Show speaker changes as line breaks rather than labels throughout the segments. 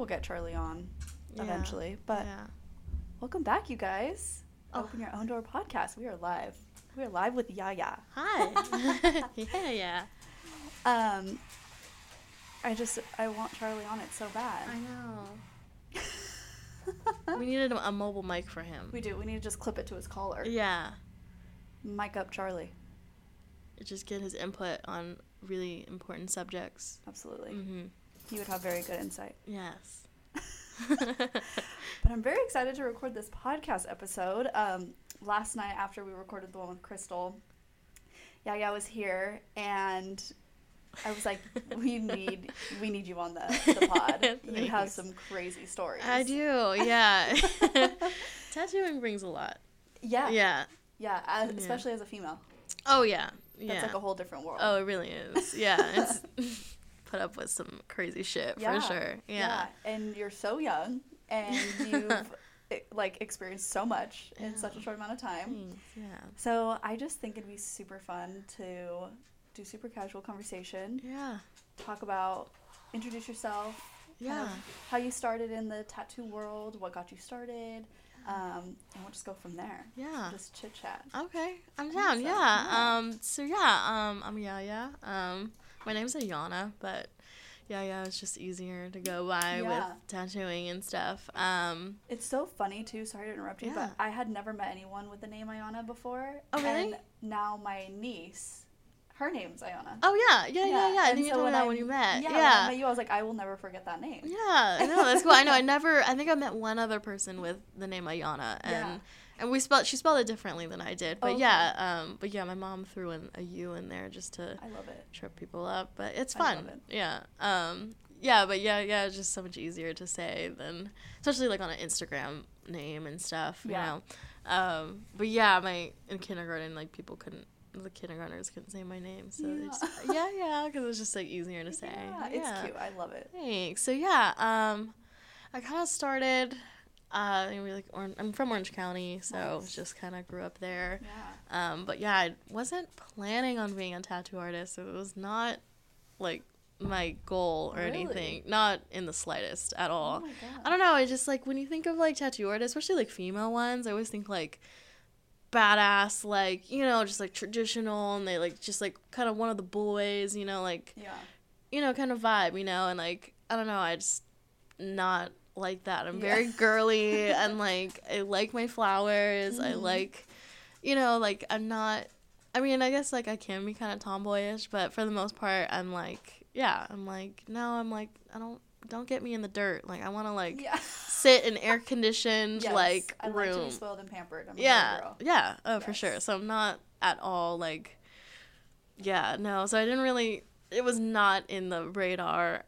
we'll get Charlie on
Yeah,
eventually. But
yeah.
welcome back, you guys.
Oh.
Open Your Own Door podcast. We are live. We are live with Yaya.
Hi. yeah, yeah.
Um, I just I want Charlie on it so bad.
I know. We needed a, a mobile mic for him.
we do. We need to just clip it to his collar.
Yeah.
Mic up, Charlie.
Just get his input on really important subjects.
Absolutely.
hmm
He would have very good insight.
Yes.
But I'm very excited to record this podcast episode. Um, last night after we recorded the one with Crystal, Yaya was here and I was like, "We need, we need you on the, the pod. you have some crazy stories."
I do, yeah. Tattooing brings a lot.
Yeah, yeah,
Yeah.
as- especially as a female.
Oh, yeah.
That's
Yeah.
like a whole different world.
oh, it really is. Yeah. Put up with some crazy shit
Yeah,
for sure. Yeah.
and you're so young, and you've eh, like experienced so much in such a short amount of time.
Yeah.
So I just think it'd be super fun to do super casual conversation,
Yeah.
talk about, introduce yourself, kind
Yeah.
of how you started in the tattoo world, what got you started, um, and we'll just go from there.
Yeah.
Just chit chat.
Okay, I'm down.
so,
Yeah.
yeah.
Um. So yeah. Um. I'm Yaya. Um. My name's Ayana, but Yaya is just easier to go by
Yeah.
with tattooing and stuff. Um.
It's so funny too. Sorry to interrupt you,
Yeah.
but I had never met anyone with the name Ayana before.
Oh, really?
And now my niece, her name's Ayana.
Oh yeah. Yeah. Yeah. Yeah. I
and
think you
so
me that
I-
when you met.
Yeah,
Yeah.
when I met you, I was like, I will never forget that name.
Yeah, I know that's cool. I know. I never. I think I met one other person with the name Ayana, and
Yeah.
And we spelled. She spelled it differently than I did, but
Okay.
yeah. Um. But yeah, my mom threw in a U in there just to
I love it.
trip people up, but it's
I
fun.
love it.
Yeah. Um yeah, but yeah, yeah, it's just so much easier to say than especially like on an Instagram name and stuff, you
Yeah.
know. Um but yeah, my in kindergarten like people couldn't the kindergartners couldn't say my name, so they
Yeah.
just yeah, yeah, cuz it's just like easier to say.
Yeah, it's cute. I love it.
Thanks. So yeah, um I kind of started uh like or- I'm from Orange County, so
Nice.
just kind of grew up there.
Yeah.
Um, but yeah, I wasn't planning on being a tattoo artist. It was not like my goal or
Really?
anything. Not in the slightest at all.
Oh.
I don't know. I just like when you think of like tattoo artists, especially like female ones, I always think like badass, like, you know, just like traditional and they like just like kind of one of the boys, you know, like,
Yeah.
you know, kind of vibe, you know, and like, I don't know, I just not like that. I'm
Yeah.
very girly and like I like my flowers. I
Mhm.
like you know, like I'm not I mean, I guess like I can be kind of tomboyish, but for the most part I'm like yeah, I'm like no, I'm like I don't don't get me in the dirt. Like I want to like
Yeah.
sit in air conditioned
Yes,
like
I like to be spoiled and pampered. I'm
yeah.
girl.
Yeah. Oh, for sure. So I'm not at all like yeah, no. So I didn't really it was not in the radar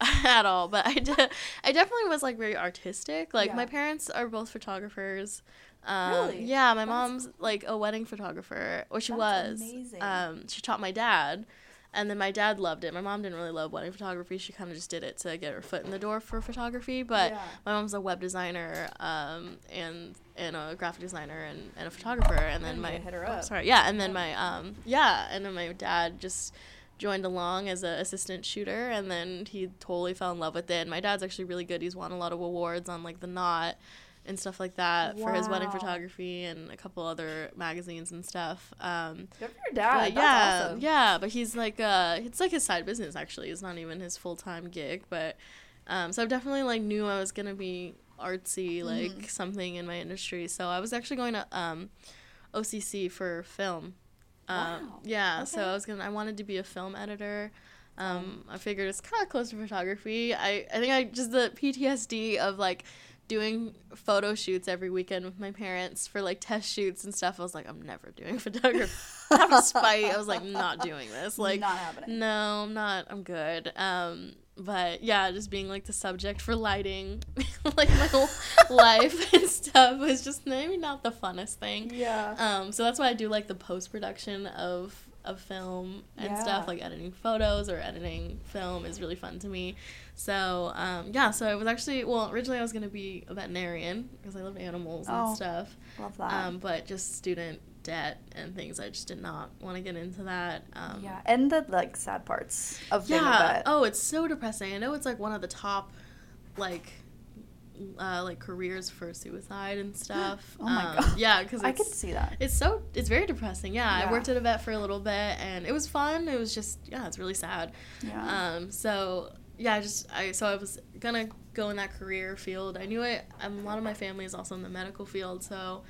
at all, but I did I definitely was like very artistic. Like my parents are both photographers. Um,
Really?
Yeah, my
That's
mom's like a wedding photographer, or she
That's
was.
amazing.
Um, she taught my dad, and then my dad loved it. My mom didn't really love wedding photography. She kind of just did it to get her foot in the door for photography. But
Yeah.
my mom's a web designer, um, and and a graphic designer and, and a photographer. And then my
hit her
oh,
up.
sorry, yeah, and then my um, yeah, and then my dad just joined along as an assistant shooter and then he totally fell in love with it. And my dad's actually really good. He's won a lot of awards on like the knot and stuff like that for his wedding photography and a couple other magazines and stuff. Um
Good for your dad. That's
yeah
awesome.
yeah but he's like uh it's like his side business actually. It's not even his full-time gig but um so i definitely like knew i was gonna be artsy like
Mhm.
something in my industry. So i was actually going to um occ for film um
Wow.
yeah so i was gonna i wanted to be a film editor. Um i figured it's kind of close to photography. I i think i just the ptsd of like doing photo shoots every weekend with my parents for like test shoots and stuff i was like i'm never doing photography. Out of spite i was like not doing this. Like
not happening.
no i'm not i'm good. Um but yeah just being like the subject for lighting like my whole life and stuff was just maybe not the funnest thing
Yeah.
um, so that's why I do like the post production of of film and
Yeah.
stuff like editing photos or editing film is really fun to me so um, yeah so i was actually well originally i was going to be a veterinarian because i love animals and
Oh,
stuff
Love that.
um, but just student debt and things i just did not want to get into that um,
yeah, and the like sad parts of
yeah. Oh, it's so depressing. I know it's like one of the top, like, uh, like careers for suicide and stuff.
Oh my
Um,
God.
Yeah, because
I could see that.
It's so it's very depressing. Yeah,
Yeah.
I worked at a vet for a little bit, and it was fun. It was just yeah, it's really sad.
Yeah.
Um, so yeah, I just I so I was gonna go in that career field. I knew it. Um, a lot of my family is also in the medical field, so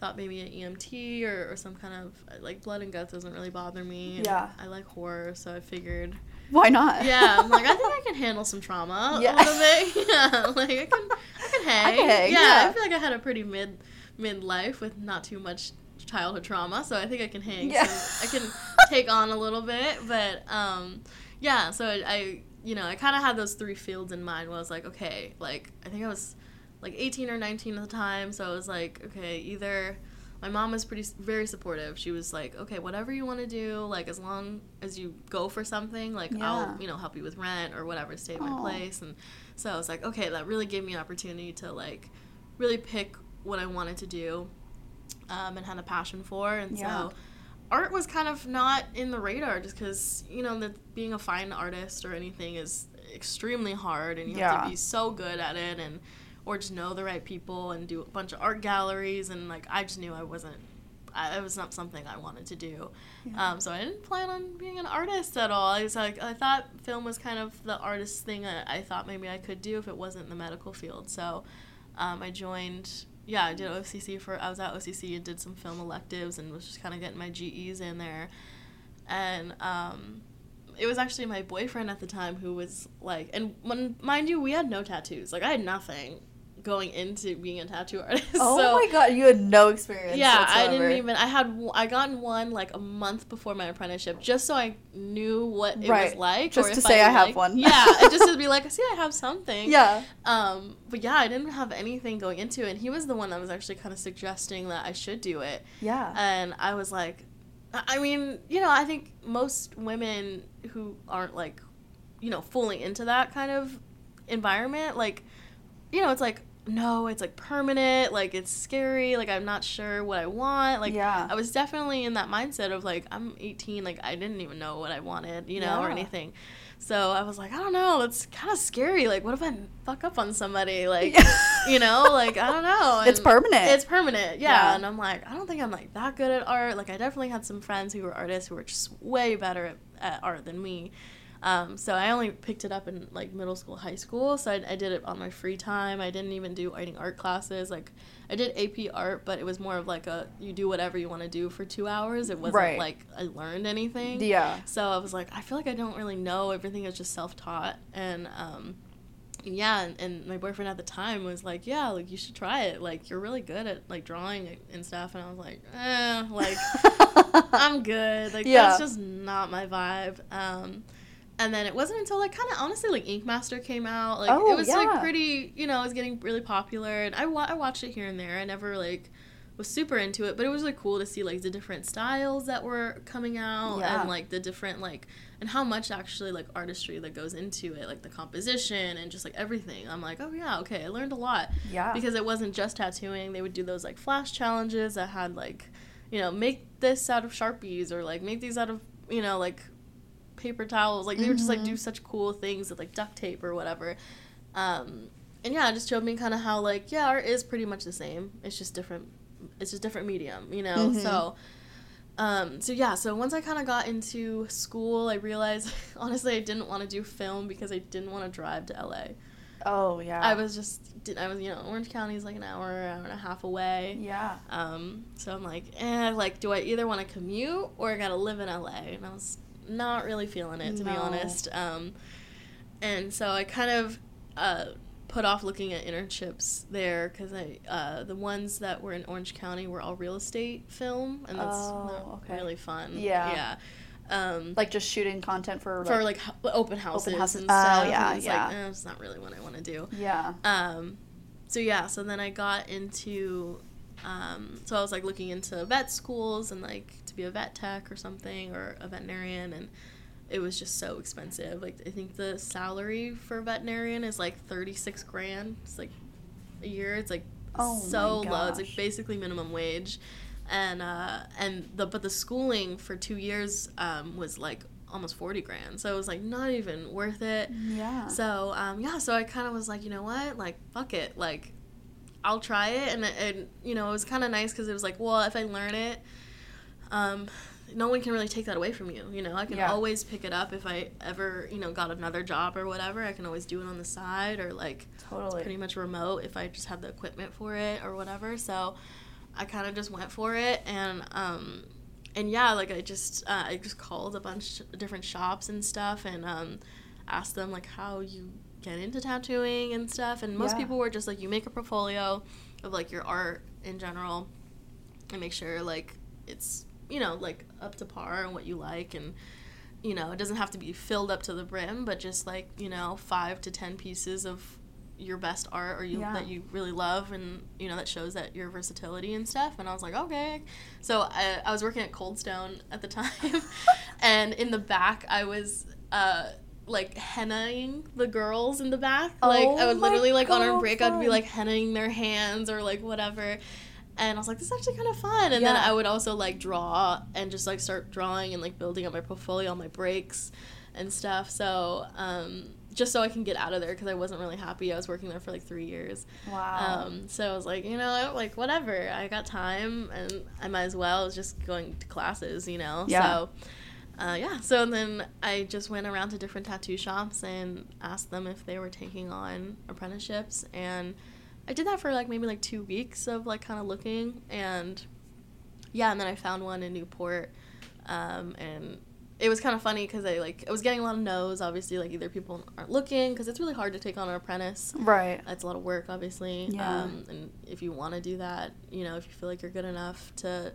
thought maybe an EMT or, or some kind of like blood and guts doesn't really bother me.
Yeah.
I like horror, so I figured
Why not?
yeah, I'm like I think I can handle some trauma
Yeah.
a little bit. Yeah, like I can, I can hang.
I can hang,
yeah,
yeah.
I feel like I had a pretty mid mid life with not too much childhood trauma, so I think I can hang.
Yeah.
So I can take on a little bit, but um, yeah. So I, I you know, I kind of had those three fields in mind. Where I was like, okay, like I think I was like 18 or 19 at the time, so I was like, okay, either my mom was pretty very supportive. She was like, "Okay, whatever you want to do, like as long as you go for something, like
Yeah.
I'll, you know, help you with rent or whatever, stay at my place." And so I was like, "Okay, that really gave me an opportunity to like really pick what I wanted to do um, and had a passion for." And
Yeah.
so art was kind of not in the radar just because you know that being a fine artist or anything is extremely hard and you have
Yeah.
to be so good at it and or just know the right people and do a bunch of art galleries and like i just knew i wasn't I, it was not something i wanted to do.
Yeah.
um, so i didn't plan on being an artist at all. I was like i thought film was kind of the artist thing I, I thought maybe i could do if it wasn't in the medical field. So um, i joined yeah i did occ for i was at occ and did some film electives and was just kind of getting my ges in there. And um, it was actually my boyfriend at the time who was like and when mind you we had no tattoos. Like i had nothing going into being a tattoo artist
oh
so
my god, you had no experience.
yeah i didn't even i had I gotten one like a month before my apprenticeship just so i knew what it
Right.
was like
Just to say I
would
have
like-
one.
yeah and just to be like see i have something
Yeah.
um, but yeah, I didn't have anything going into it. And he was the one that was actually kind of suggesting that I should do it.
Yeah.
And I was like, I I mean, you know, I think most women who aren't like, you know, fully into that kind of environment, like, you know, it's like, no, it's like permanent, like it's scary, like I'm not sure what I want. Like
Yeah.
I was definitely in that mindset of like I'm 18, like I didn't even know what I wanted, you know, or anything. So I was like, I don't know, it's kind of scary. Like what if I fuck up on somebody? Like you know, like I don't know.
It's permanent.
It's permanent, yeah.
Yeah.
And I'm like, I don't think I'm like that good at art. Like I definitely had some friends who were artists who were just way better at, at art than me. Um, so I only picked it up in like middle school, high school. So I, I did it on my free time. I didn't even do writing art classes. Like I did AP art, but it was more of like a you do whatever you want to do for two hours. It wasn't
Right.
like I learned anything.
yeah.
So I was like, I feel like I don't really know. Everything is just self taught. And um, yeah, and, and my boyfriend at the time was like, yeah, like you should try it. Like you're really good at like drawing and stuff. And I was like, eh, like I'm good. Like
Yeah.
that's just not my vibe. Um, and then it wasn't until like kind of honestly like Ink Master came out. Like
Oh,
it was
yeah.
like pretty, you know, it was getting really popular. And I wa- I watched it here and there. I never like was super into it, but it was really cool to see like the different styles that were coming out
Yeah.
and like the different like and how much actually like artistry that goes into it, like the composition and just like everything. I'm like, oh yeah, okay, I learned a lot
Yeah.
because it wasn't just tattooing. They would do those like flash challenges that had like, you know, make this out of sharpies or like make these out of you know like paper towels. Like they would just like do such cool things with like duct tape or whatever. Um, and yeah, it just showed me kind of how like yeah, art is pretty much the same. It's just different. It's just different medium, you know.
Mhm.
So. Um, so yeah, so once I kind of got into school, I realized honestly I didn't want to do film because I didn't want to drive to LA.
oh yeah.
I was just didn't I was you know Orange County is like an hour hour and a half away.
Yeah.
Um, so I'm like, eh, like do I either want to commute or I gotta live in LA? And I was not really feeling it to be honest. Um, and so I kind of uh, put off looking at internships there because I uh, the ones that were in Orange County were all real estate film, and that's
Oh,
not
okay.
really fun.
Yeah.
yeah. Um,
Like just shooting content for
for like open houses, open
houses.
and
Oh,
stuff.
yeah,
and it's
yeah.
like, eh, it's not really what I want to do.
yeah.
Um, so yeah, so then I got into um, so I was like looking into vet schools and like to be a vet tech or something or a veterinarian, and it was just so expensive. Like I think the salary for a veterinarian is like thirty six grand. It's like a year. It's like
Oh
so low. It's like basically minimum wage, and uh, and the but the schooling for two years um, was like almost forty grand. So it was like not even worth it.
Yeah.
So um, yeah, so I kind of was like, you know what, like fuck it, like I'll try it, and and you know it was kind of nice because it was like, well, if I learn it, um, no one can really take that away from you. You know, I can
Yeah.
always pick it up if I ever you know got another job or whatever. I can always do it on the side or like
totally.
pretty much remote if I just have the equipment for it or whatever. So I kind of just went for it and um and yeah, like I just uh, I just called a bunch of different shops and stuff and um asked them like how you get into tattooing and stuff and most
Yeah.
people were just like you make a portfolio of like your art in general and make sure like it's you know like up to par and what you like and you know it doesn't have to be filled up to the brim but just like you know five to ten pieces of your best art or you
Yeah.
that you really love and you know that shows that your versatility and stuff and i was like okay so i, I was working at cold stone at the time and in the back i was uh like hennaing the girls in the back like i
Oh
would literally like on our
God,
break i'd be
fun.
like hennaing their hands or like whatever and I was like, this is actually kind of fun. And then I would also like draw and just like start drawing and like building up my portfolio on my breaks and stuff. So um, just so I can get out of there because I wasn't really happy. I was working there for like three years.
wow.
Um, so I was like, you know, like whatever. I got time and I might as well. I was just going to classes, you know.
Yeah.
So. Uh, yeah, so then I just went around to different tattoo shops and asked them if they were taking on apprenticeships, and I did that for like maybe like two weeks of like kind of looking, and yeah, and then I found one in Newport, um, and it was kind of funny because I like I was getting a lot of no's. Obviously, like either people aren't looking because it's really hard to take on an apprentice.
right.
That's a lot of work, obviously.
Yeah.
Um, and if you want to do that, you know, if you feel like you're good enough to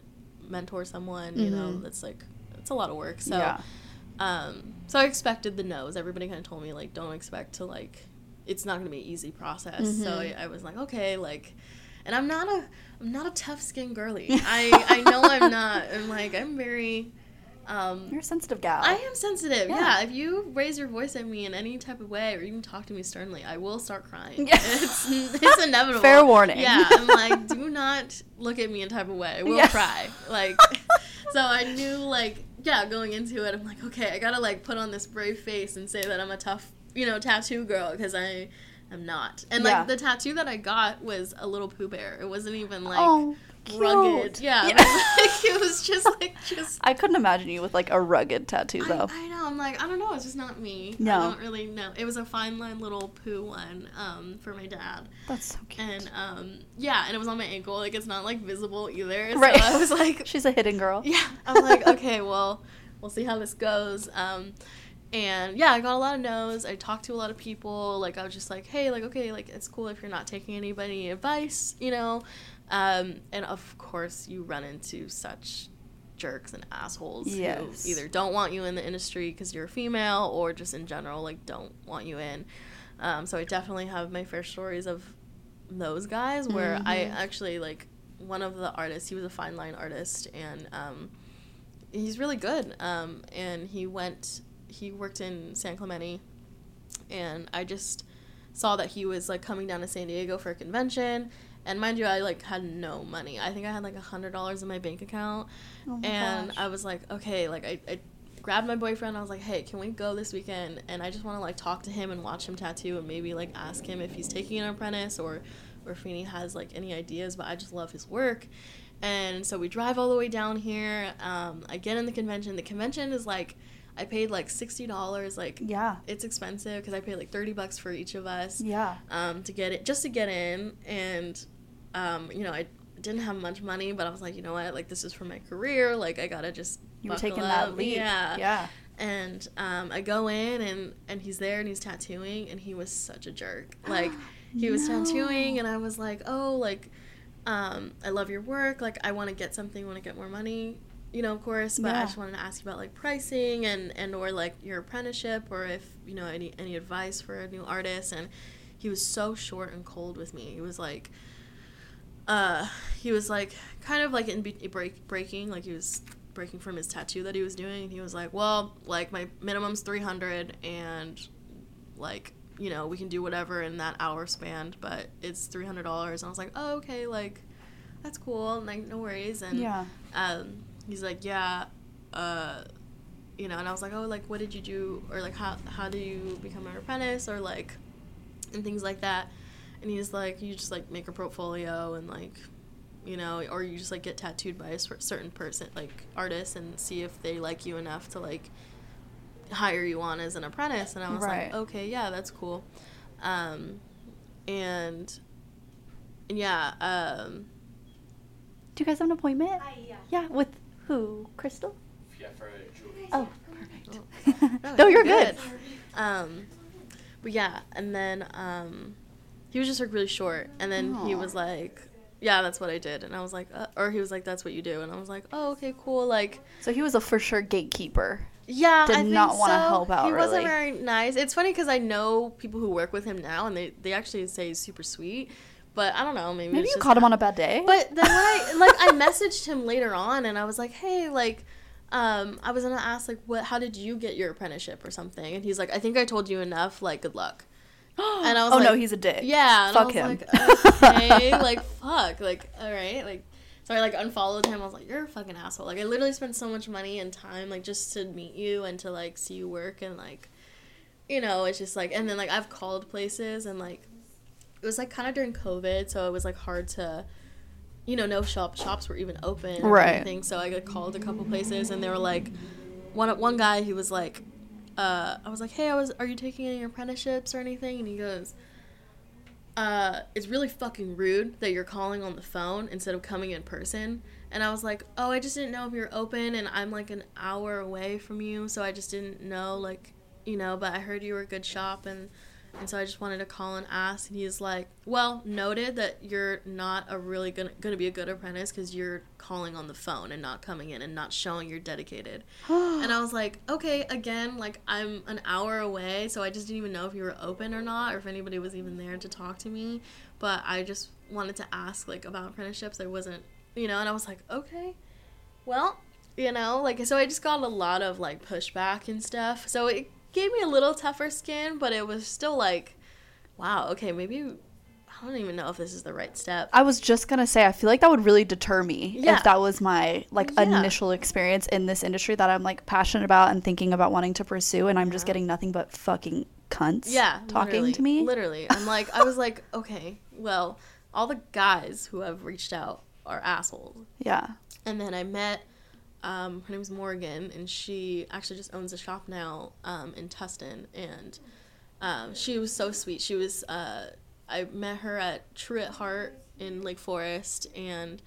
mentor someone, you know, that's like it's a lot of work. So,
yeah.
um, so I expected the no's. Everybody kind of told me like, don't expect to like, it's not gonna be an easy process. So
Mhm.
I, I was like, okay, like, and I'm not a I'm not a tough skin girly. I I know I'm not. And like I'm very. Um,
You're a sensitive gal.
I am sensitive.
Yeah.
Yeah. If you raise your voice at me in any type of way, or even talk to me sternly, I will start crying.
Yeah.
It's it's inevitable.
Fair warning.
Yeah. I'm like, do not look at me in type of way. I will
Yeah.
cry. Like, so I knew like yeah, going into it, I'm like, okay, I gotta like put on this brave face and say that I'm a tough, you know, tattoo girl because I am not. And like
Yeah.
the tattoo that I got was a little Pooh Bear. It wasn't even like
oh, cute.
rugged. Yeah.
Yeah.
It, was, like, it was just like just
I couldn't imagine you with like a rugged tattoo though.
I, I know. I'm like, I don't know. It's just not me.
No.
I don't really know. It was a fine line little Pooh one um, for my dad.
That's so cute.
And um, yeah, and it was on my ankle. Like, it's not like visible either.
Right.
So I was like,
She's a hidden girl.
yeah. I'm like, okay, well, we'll see how this goes. Um, and yeah, I got a lot of no's. I talked to a lot of people. Like, I was just like, hey, like, okay, like, it's cool if you're not taking anybody advice, you know? Um, and of course, you run into such jerks and assholes
Yes.
who either don't want you in the industry because you're a female or just in general, like, don't want you in. Um, so I definitely have my fair stories of those guys where I
Mhm.
actually, like, one of the artists, he was a fine line artist, and um, he's really good. Um, and he went, he worked in San Clemente, and I just saw that he was like coming down to San Diego for a convention. And mind you, I like had no money. I think I had like a hundred dollars in my bank account,
Oh my
and
gosh.
I was like, okay, like I, I grabbed my boyfriend. I was like, hey, can we go this weekend? And I just want to like talk to him and watch him tattoo, and maybe like ask him if he's taking an apprentice or, or if he has like any ideas. But I just love his work, and so we drive all the way down here. Um, I get in the convention. The convention is like, I paid like sixty dollars. Like
yeah.
it's expensive because I paid like thirty bucks for each of us
Yeah.
um, to get it just to get in and um, you know I didn't have much money but I was like you know what like this is for my career like I gotta just
You were taking
up.
that leap.
yeah
Yeah.
and um, I go in and and he's there and he's tattooing and he was such a jerk like he was
No.
tattooing and I was like oh like um, I love your work like I want to get something want to get more money you know of course but I just wanted to ask you about like pricing and and or like your apprenticeship or if you know any any advice for a new artist and he was so short and cold with me he was like uh, he was like kind of like in be- break breaking, like he was breaking from his tattoo that he was doing. He was like, well, like my minimum's three hundred, and like you know we can do whatever in that hour span, but it's three hundred dollars. And I was like, oh okay, like that's cool, like no worries. And
Yeah.
um, he's like, yeah, uh, you know, and I was like, oh, like, what did you do, or like, how how do you become an apprentice, or like, and things like that. And he's like, you just like make a portfolio and like, you know, or you just like get tattooed by a certain person, like artist, and see if they like you enough to like hire you on as an apprentice. And I was
Right.
like, okay, yeah, that's cool. Um, and, and yeah, um,
Do you guys have an appointment?
Hi, yeah.
Yeah, with who? Crystal?
Yeah, for Julie.
Oh, perfect.
Oh,
no, you're
good.
good.
Um, but yeah, and then um, he was just like really short, and then he was like, "Yeah, that's what I did," and I was like, uh, or he was like, "That's what you do," and I was like, "Oh, okay, cool." Like,
So he was a for sure gatekeeper.
yeah,
Did
I think
not wanna
so.
help out,
He wasn't very nice. It's funny because I know people who work with him now, and they they actually say he's super sweet, but I don't know, maybe
Maybe you caught him on a bad day.
but then when I like I messaged him later on and I was like, "Hey, like um I was going to ask like what how did you get your apprenticeship or something?" And he's like, "I think I told you enough, like good luck." and I was
oh no, he's a dick.
Yeah,
Fuck
I
him.
like, "Okay, like fuck, like all right." Like so I like unfollowed him. I was like, "You're a fucking asshole." Like I literally spent so much money and time like just to meet you and to like see you work and like you know, it's just like and then like I've called places and like it was like kind of during COVID, so it was like hard to you know, no shop shops were even open or
Right.
anything. So I got called a couple places and they were like one one guy he was like uh, I was like, "Hey, I was are you taking any apprenticeships or anything?" And he goes, uh, it's really fucking rude that you're calling on the phone instead of coming in person. And I was like, oh, I just didn't know if you're open, and I'm like an hour away from you, so I just didn't know, like, you know. But I heard you were a good shop, and and so I just wanted to call and ask. And he's like, well, noted that you're not a really gonna gonna be a good apprentice because you're calling on the phone and not coming in and not showing you're dedicated. And I was like, okay, again, like I'm an hour away, so I just didn't even know if you were open or not, or if anybody was even there to talk to me. But I just wanted to ask like about apprenticeships. I wasn't, you know, and I was like, okay, well, you know, like so I just got a lot of like pushback and stuff. So it gave me a little tougher skin, but it was still like, wow, okay, maybe I don't even know if this is the right step.
I was just gonna say, I feel like that would really deter me
Yeah.
if that was my like
Yeah.
initial experience in this industry that I'm like passionate about and thinking about wanting to pursue, and I'm just getting nothing but fucking cunts.
yeah
talking
literally,
to me.
literally i'm like i was like okay well all the guys who have reached out are assholes
Yeah.
and then i met um, her name's morgan and she actually just owns a shop now um, in tustin and um, she was so sweet she was uh, i met her at true at heart in lake forest and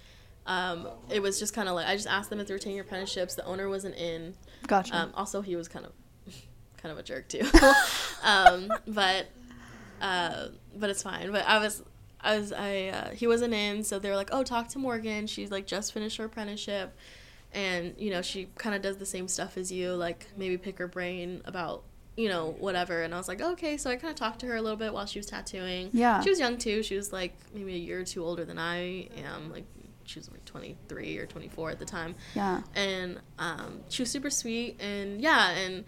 um, it was just kind of like i just asked them if they were taking apprenticeships the owner wasn't in
Gotcha.
um, also, he was kind of kind of a jerk too. um, but uh, but it's fine. But I was I was I uh, he wasn't in, so they were like, oh, talk to Morgan. She's like just finished her apprenticeship, and you know she kind of does the same stuff as you, like maybe pick her brain about you know whatever. And I was like, okay. So I kind of talked to her a little bit while she was tattooing.
Yeah.
she was young too. She was like maybe a year or two older than I am. Like she was like 23 or 24 at the time
yeah.
and um, she was super sweet and yeah and,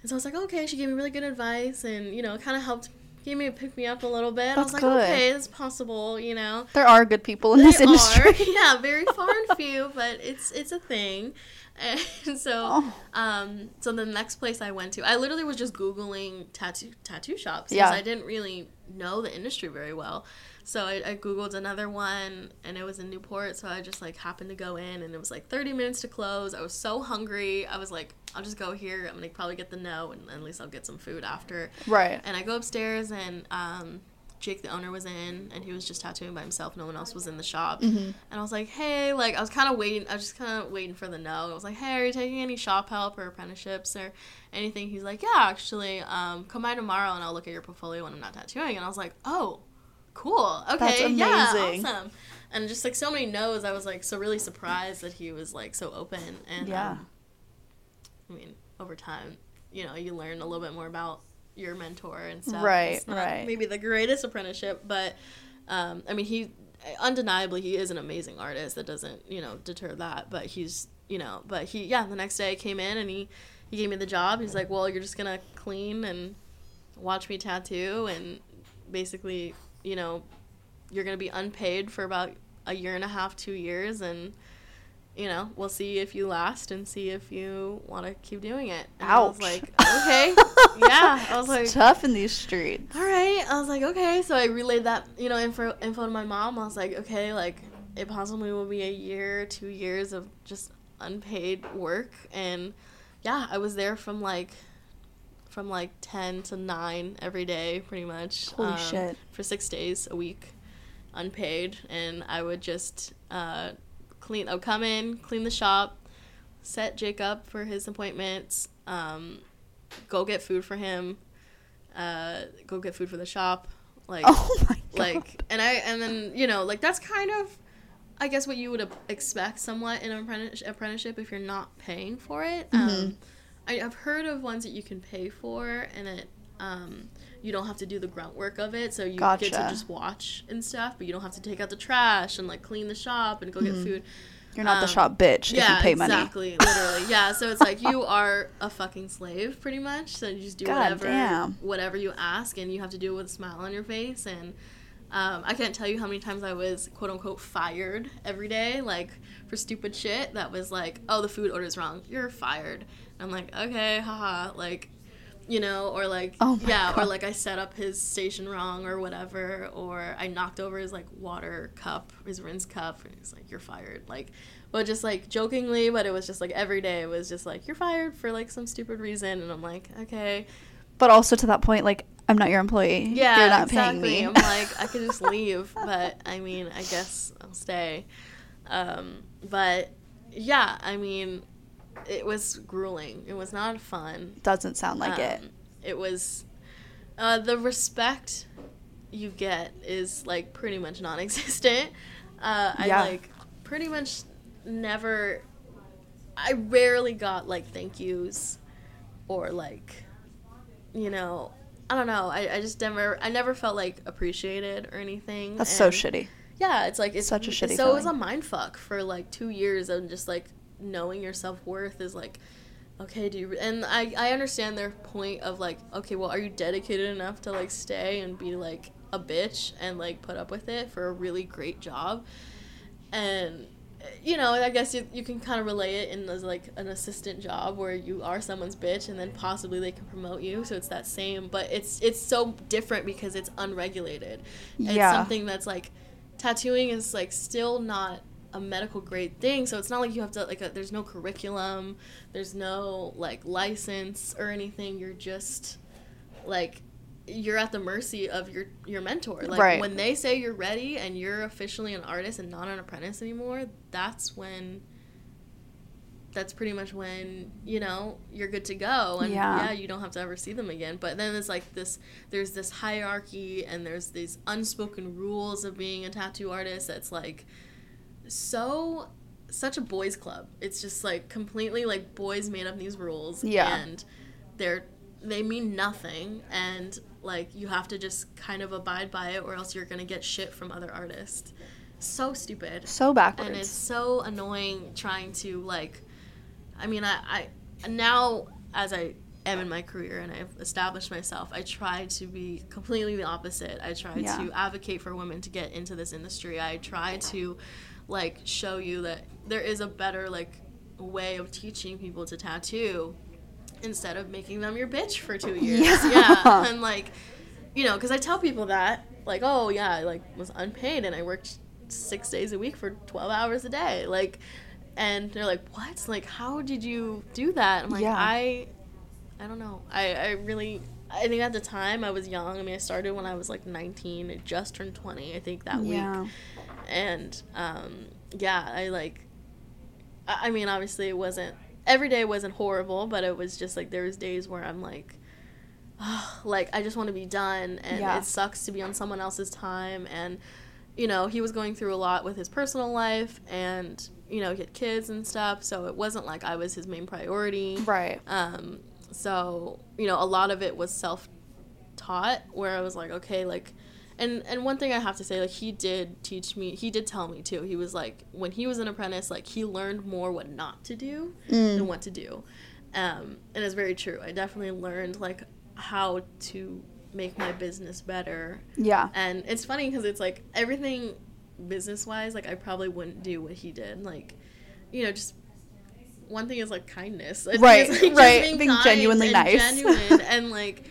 and so i was like okay she gave me really good advice and you know kind of helped gave me a pick me up a little bit i was like
good.
okay it's possible you know
There are good people in
They
this industry.
are, yeah very far and few but it's it's a thing and so
Oh.
um so the next place i went to i literally was just googling tattoo tattoo shops because
Yeah.
i didn't really know the industry very well so I, I googled another one and it was in newport so i just like happened to go in and it was like 30 minutes to close i was so hungry i was like i'll just go here i'm gonna probably get the no and at least i'll get some food after
Right.
and I go upstairs, and um, Jake, the owner, was in, and he was just tattooing by himself. No one else was in the shop.
Mm-hmm.
And I was like, hey, like, I was kind of waiting. I was just kind of waiting for the no. I was like, hey, are you taking any shop help or apprenticeships or anything? He's like, yeah, actually, um, come by tomorrow, and I'll look at your portfolio when I'm not tattooing. And I was like, oh, cool. Okay,
That's
yeah, awesome. And just like so many no's, I was like so really surprised that he was like so open. And
Yeah.
um, I mean, over time, you know, you learn a little bit more about your mentor and stuff.
Right,
It's not
right.
Maybe the greatest apprenticeship, but um, I mean, he undeniably he is an amazing artist. That doesn't you know deter that, but he's you know, but he yeah. The next day I came in and he he gave me the job. He's like, well, you're just gonna clean and watch me tattoo and basically you know you're gonna be unpaid for about a year and a half, two years, and you know, we'll see if you last and see if you want to keep doing it. And I was like, okay, yeah. I was like,
It's tough in these streets.
all right. I was like, okay. So I relayed that, you know, info info to my mom. I was like, okay, like it possibly will be a year, two years of just unpaid work, and yeah, I was there from like from like ten to nine every day, pretty much.
Holy
um,
shit.
For six days a week, unpaid, and I would just uh, clean. I would come in, clean the shop, set Jake up for his appointments, um, go get food for him, uh, go get food for the shop, like
Oh my god.
like and I and then you know like that's kind of I guess what you would expect somewhat in an apprentice- apprenticeship if you're not paying for it.
Mhm.
Um, I, I've heard of ones that you can pay for and it um, you don't have to do the grunt work of it, so you get to just watch and stuff, but you don't have to take out the trash and like clean the shop and go get
Mhm.
food.
You're not the
um,
shop bitch if you pay money.
exactly, literally. Yeah, so it's like you are a fucking slave, pretty much. So you just do
God
whatever,
damn.
whatever you ask, and you have to do it with a smile on your face. And um, I can't tell you how many times I was quote unquote fired every day, like for stupid shit that was like, oh, the food order's wrong, you're fired. I'm like, okay, haha, like. You know, or like,
Oh
yeah, or like I set up his station wrong or whatever, or I knocked over his like water cup, his rinse cup, and he's like, "You're fired." Like, but just like jokingly, but it was just like every day it was just like you're fired for like some stupid reason, and I'm like, okay,
But also to that point, like, I'm not your employee.
yeah,
You're not
exactly.
paying me.
I'm like, I could just leave, but I mean, I guess I'll stay. Um, but yeah, I mean, it was grueling. It was not fun.
Doesn't sound like it.
Um, It was uh, the respect you get is like pretty much non-existent. Uh, I
Yeah.
like pretty much never. I rarely got like thank yous, or like, you know, I don't know. I, I just never I never felt like appreciated or anything.
That's so shitty.
yeah, it's like it's
Such a shitty
So it was a mind fuck for like two years and just like knowing your self worth is like, okay, do you? And I I understand their point of like, okay, well, are you dedicated enough to like stay and be like a bitch and like put up with it for a really great job, and you know, I guess you, you can kind of relay it in as like an assistant job where you are someone's bitch and then possibly they can promote you. So it's that same, but it's it's so different because it's unregulated.
Yeah.
It's something that's like tattooing is like still not a medical grade thing. So it's not like you have to like a, there's no curriculum, there's no like license or anything. You're just like you're at the mercy of your your mentor. Like
Right.
when they say you're ready and you're officially an artist and not an apprentice anymore, that's when that's pretty much when you know you're good to go and
Yeah.
yeah. you don't have to ever see them again but then it's like this there's this hierarchy and there's these unspoken rules of being a tattoo artist that's like so such a boys club it's just like completely like boys made up these rules
Yeah.
and they're they mean nothing and like you have to just kind of abide by it or else you're gonna get shit from other artists so stupid
So backwards.
and it's so annoying trying to like i mean i, I now as i am in my career and i've established myself i try to be completely the opposite i try
Yeah.
to advocate for women to get into this industry i try to like show you that there is a better like way of teaching people to tattoo instead of making them your bitch for two years.
Yeah.
yeah. And like you know because i tell people that like oh yeah i like was unpaid and i worked six days a week for 12 hours a day. Like and they're like what? Like how did you do that? I'm like
Yeah.
i i don't know. I i really i think at the time i was young. I mean i started when i was like 19 i just turned 20 i think that
yeah.
week and um yeah i like I, mean obviously it wasn't every day wasn't horrible but it was just like there was days where i'm like like i just want to be done and
Yeah.
it sucks to be on someone else's time and you know he was going through a lot with his personal life and you know he had kids and stuff so it wasn't like i was his main priority
Right.
um, so you know, a lot of it was self taught, where I was like, okay, like, and and one thing I have to say, like he did teach me. He did tell me too. He was like when he was an apprentice, like he learned more what not to do
Mm.
than what to do, um, and it's very true. I definitely learned like how to make my business better
Yeah.
and it's funny because it's like everything business wise, like I probably wouldn't do what he did. Like, you know, just one thing is like kindness. I
Right,
like,
right, being
kind
genuinely nice.
Genuine. and like,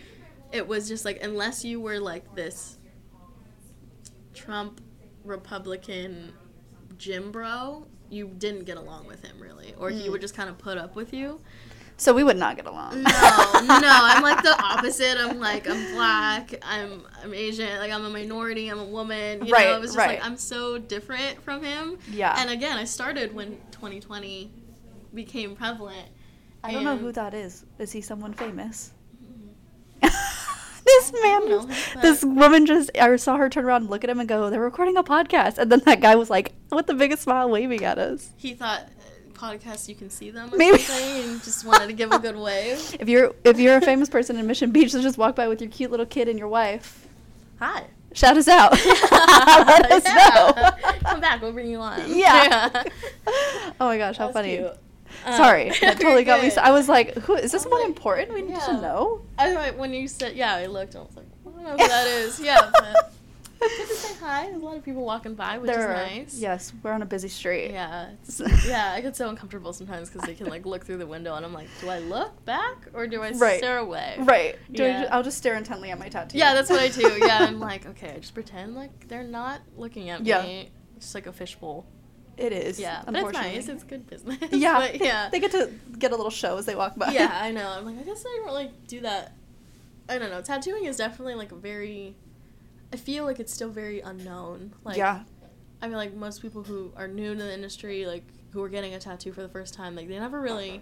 it was just like, unless you were like this Trump Republican gym bro, you didn't get along with him really. Or he
Mm.
would just kind of put up with you.
So we would not get along.
No, no, I'm like the opposite. I'm like I'm black. I'm I'm Asian. Like I'm a minority. I'm a woman. You
Right,
know, it was just
right.
like I'm so different from him.
Yeah.
And again, I started when 2020 became prevalent.
I don't know who that is. Is he someone famous? this man,
know,
this woman just, I saw her turn around and look at him and go, they're recording a podcast. And then that guy was like, with the biggest smile waving at us.
He thought uh, podcast you can see them or
Maybe.
and just wanted to give a good wave.
If you're if you're a famous person in Mission Beach, just walk by with your cute little kid and your wife.
Hi.
Shout us out. Let us
Yeah.
know.
Come back. We'll bring you on.
Yeah. oh my gosh, how funny.
cute. Um,
Sorry, that totally got me. So I was like, "Who is this?
I
Someone
like,
important? We need to know."
I like when you said yeah, I looked. and I was like, I don't know who that is. Yeah, but good to say hi. There's a lot of people walking by, which
There
is
are-
nice.
Yes, we're on a busy street.
Yeah, yeah. I get so uncomfortable sometimes because they can like look through the window, and I'm like, do I look back or do I
Right.
stare away?
Right. Do I
Yeah.
ju- I'll just stare intently at my tattoo.
Yeah, that's what I do. Yeah, I'm like, okay, I just pretend like they're not looking at
Yeah.
me. Just like a fishbowl.
It is.
Yeah, but it's nice. It's good business.
yeah.
but yeah.
They get to get a little show as they walk by.
yeah, I know. I'm like, I guess I don't really do that. I don't know. Tattooing is definitely like a very. I feel like it's still very unknown. Like,
yeah.
I mean, like most people who are new to the industry, like who are getting a tattoo for the first time, like they never really. Uh-huh.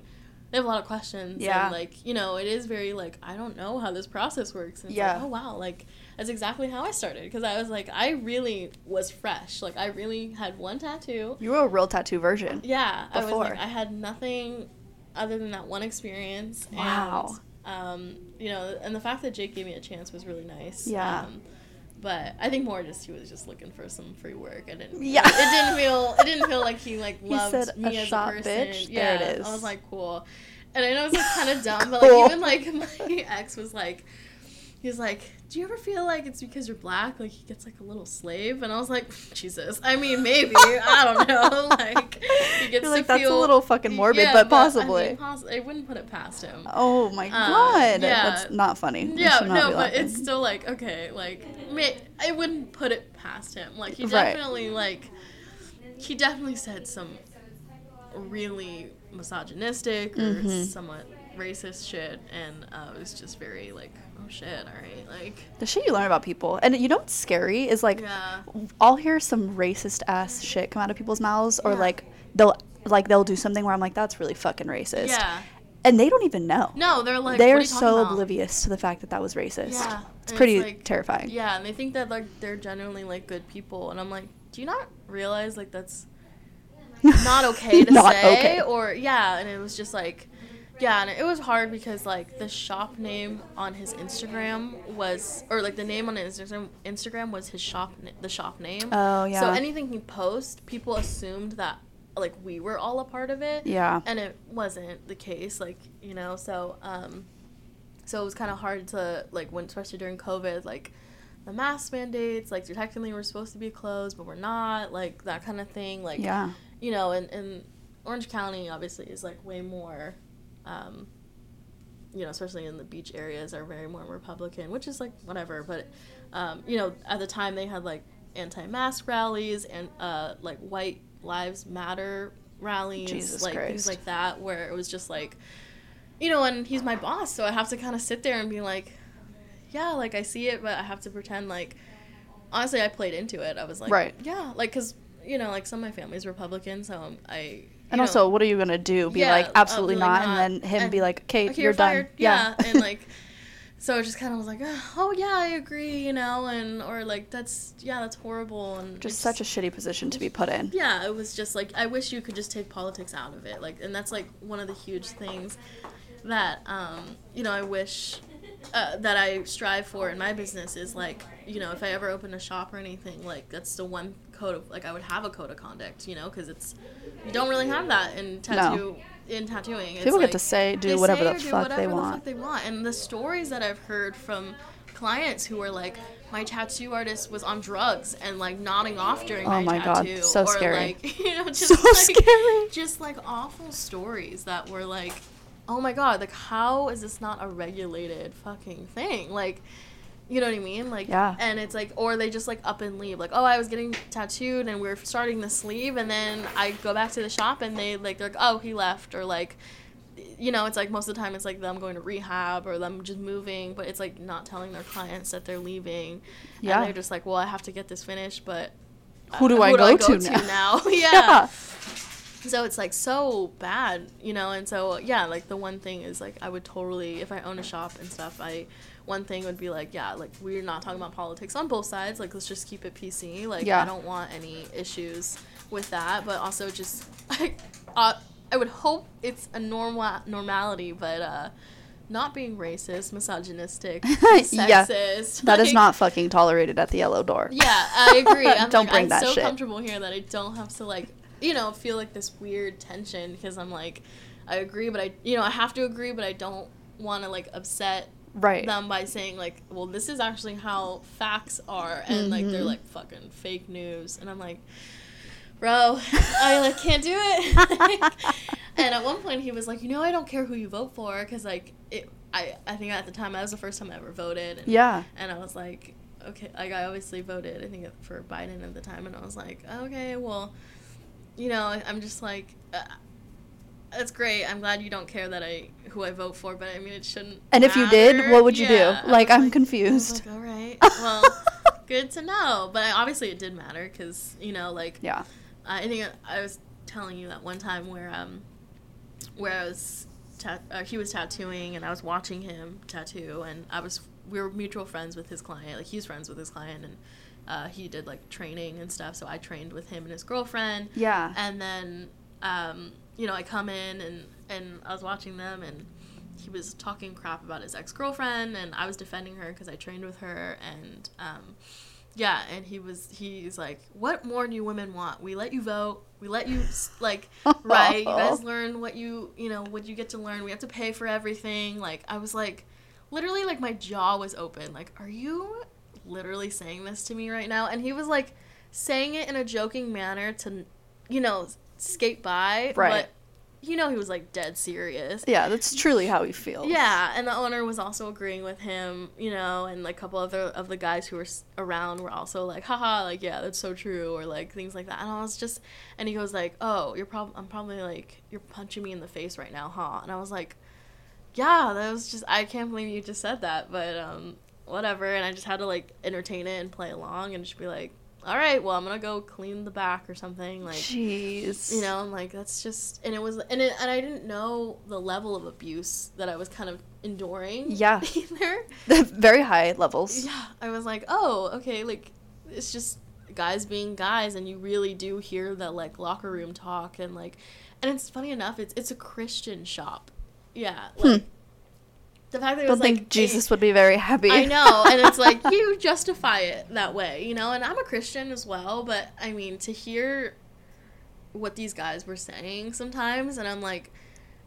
They have a lot of questions.
Yeah.
And, like you know, it is very like I don't know how this process works. And it's
Yeah.
Like, oh wow, like that's exactly how I started because I was like I really was fresh. Like I really had one tattoo.
You were a real tattoo version.
Yeah, I was like. I had nothing other than that one experience.
Wow.
And, um, you know, and the fact that Jake gave me a chance was really nice.
Yeah.
Um, but I think more just he was just looking for some free work. I didn't.
Yeah.
It didn't feel. It didn't feel like he like
He
loved
said,
me
"A
as a person.
bitch."
Yeah.
There it is.
I was like, cool. And I know it's like kind of dumb, but
Cool.
like even like my ex was like, he was like, "Do you ever feel like it's because you're black, like he gets like a little slave?" And I was like, "Jesus, I mean, maybe I don't know, like he gets
like,
to
that's
feel
a little fucking morbid,
Yeah,
but
I,
possibly.
mean, poss- I wouldn't put it past him.
oh my
Uh,
god.
yeah.
That's not funny.
Yeah,
not
no, but
laughing.
it's still like okay, like may, I wouldn't put it past him. Like he
Right.
definitely like he definitely said some really misogynistic or
Mhm.
somewhat racist shit, and uh, it was just very like oh shit, all right, like
the shit you learn about people. And you know what's scary is like
yeah,
I'll hear some racist ass shit come out of people's mouths or
Yeah.
like they'll like they'll do something where I'm like that's really fucking racist.
yeah.
And they don't even know.
No, they're like
they are,
are
so
about?
oblivious to the fact that that was racist.
Yeah,
It's
and
pretty
it's like-
terrifying.
Yeah, and they think that like they're genuinely like good people, and I'm like, do you not realize like that's not okay to
Not
say
okay.
or yeah and it was just like yeah and it was hard because like the shop name on his instagram was or like the name on his instagram instagram was his shop the shop name
Oh yeah.
so anything he post people assumed that like we were all a part of it
yeah.
and it wasn't the case like you know so um so it was kind of hard to like when especially during covid like the mask mandates like technically we're supposed to be closed but we're not like that kind of thing like
yeah.
you know and, and orange county obviously is like way more um you know especially in the beach areas are very more republican which is like whatever but um you know at the time they had like anti-mask rallies and uh like white lives matter rallies
Jesus
like
Christ.
things like that where it was just like you know and he's my boss so i have to kind of sit there and be like yeah like i see it but i have to pretend like honestly i played into it i was like
Right.
yeah like because you know like some of my family's republican so um, i
And
you
also,
know,
what are you gonna do? Be
Yeah,
like,
uh,
absolutely
be like,
not,
not.
and then him
And,
be like, okay,
okay,
you're, done.
fired. Yeah. and like, so it just kind of was like, oh yeah, I agree, you know, and or like that's yeah, that's horrible, and
just such a shitty position to be put in.
yeah, it was just like I wish you could just take politics out of it, like, and that's like one of the huge things that um, you know I wish uh, that I strive for in my business is like, you know, if I ever open a shop or anything, like that's the one code of like I would have a code of conduct, you know, because it's you don't really have that in tattoo in tattooing. It's
People
like,
get to say, do whatever
say
the
do
fuck
whatever
they
the
want.
fuck they want, and the stories that I've heard from clients who are like. My tattoo artist was on drugs and like nodding off during
Oh
my,
my God,
tattoo,
so
or
scary.
like you know, just
So
like,
scary.
just like awful stories that were like, oh my god, like how is this not a regulated fucking thing? Like, you know what I mean? Like,
Yeah.
And it's like, or they just like up and leave. Like, oh, I was getting tattooed and we are starting the sleeve, and then I go back to the shop and they like they're like, oh, he left, or like. You know, it's like most of the time it's like them going to rehab or them just moving, but it's like not telling their clients that they're leaving.
Yeah.
And they're just like, well, I have to get this finished, but
Who do
uh,
I go to now?
now? yeah. So it's like so bad, you know, and so yeah, like the one thing is like I would totally if I own a shop and stuff, I one thing would be like, yeah, like we're not talking about politics on both sides, like let's just keep it PC. Like
Yeah.
I don't want any issues with that, but also just I uh, I would hope it's a normal normality, but uh not being racist, misogynistic,
Yeah.
sexist.
That is
like-
not fucking tolerated at the yellow door.
yeah, I agree. I'm
Don't
like,
bring
I'm
that
so
shit.
comfortable here that I don't have to like, you know, feel like this weird tension because I'm like, I agree, but I, you know, I have to agree, but I don't want to like upset
Right.
them by saying like, well, this is actually how facts are, and like they're
Mhm.
like fucking fake news, and I'm like, bro, I like can't do it. and at one point he was like, you know, I don't care who you vote for because like it. I, I think at the time that was the first time I ever voted. And
Yeah.
and I was like, okay, like I obviously voted, I think for Biden at the time, and I was like, okay, well, you know, I'm just like, uh, that's great. I'm glad you don't care that I who I vote for, but I mean, it shouldn't.
And if you did, what would you
Yeah,
do? Like, I'm
I was
confused.
like, all right, well, good to know. But obviously, it did matter because you know, like,
Yeah.
I think I was telling you that one time where um where I was tat- uh, he was tattooing and I was watching him tattoo and I was we were mutual friends with his client like he's friends with his client and uh, he did like training and stuff so I trained with him and his girlfriend
Yeah.
and then um, you know I come in and and I was watching them and he was talking crap about his ex-girlfriend and I was defending her because I trained with her and um, yeah and he was he's like what more do you women want? We let you vote. We let you like right you guys learn what you you know what you get to learn. We have to pay for everything. Like I was like literally like my jaw was open. Like are you literally saying this to me right now? And he was like saying it in a joking manner to you know skate by
Right.
but you know he was like dead serious
Yeah, that's truly how he feels.
yeah, and the owner was also agreeing with him, you know, and like a couple other of the guys who were around were also like, haha, like yeah, that's so true, or like things like that. And I was just, and he goes like, oh, you're probably, I'm probably like, you're punching me in the face right now, huh? And I was like, yeah, that was just, I can't believe you just said that, but um, whatever. And I just had to like entertain it and play along and just be like, all right, well, I'm gonna go clean the back or something, like
Jeez.
you know i'm like that's just and it was and it, and i didn't know the level of abuse that i was kind of enduring
Yeah.
either
Very high levels.
yeah i was like oh okay like it's just guys being guys and you really do hear that like locker room talk and like and it's funny enough it's it's a christian shop yeah hmm. like the fact that it.
Don't
was
think
like
Jesus would be very happy.
I know, and it's like you justify it that way, you know. And I'm a Christian as well, but I mean to hear what these guys were saying sometimes, and I'm like,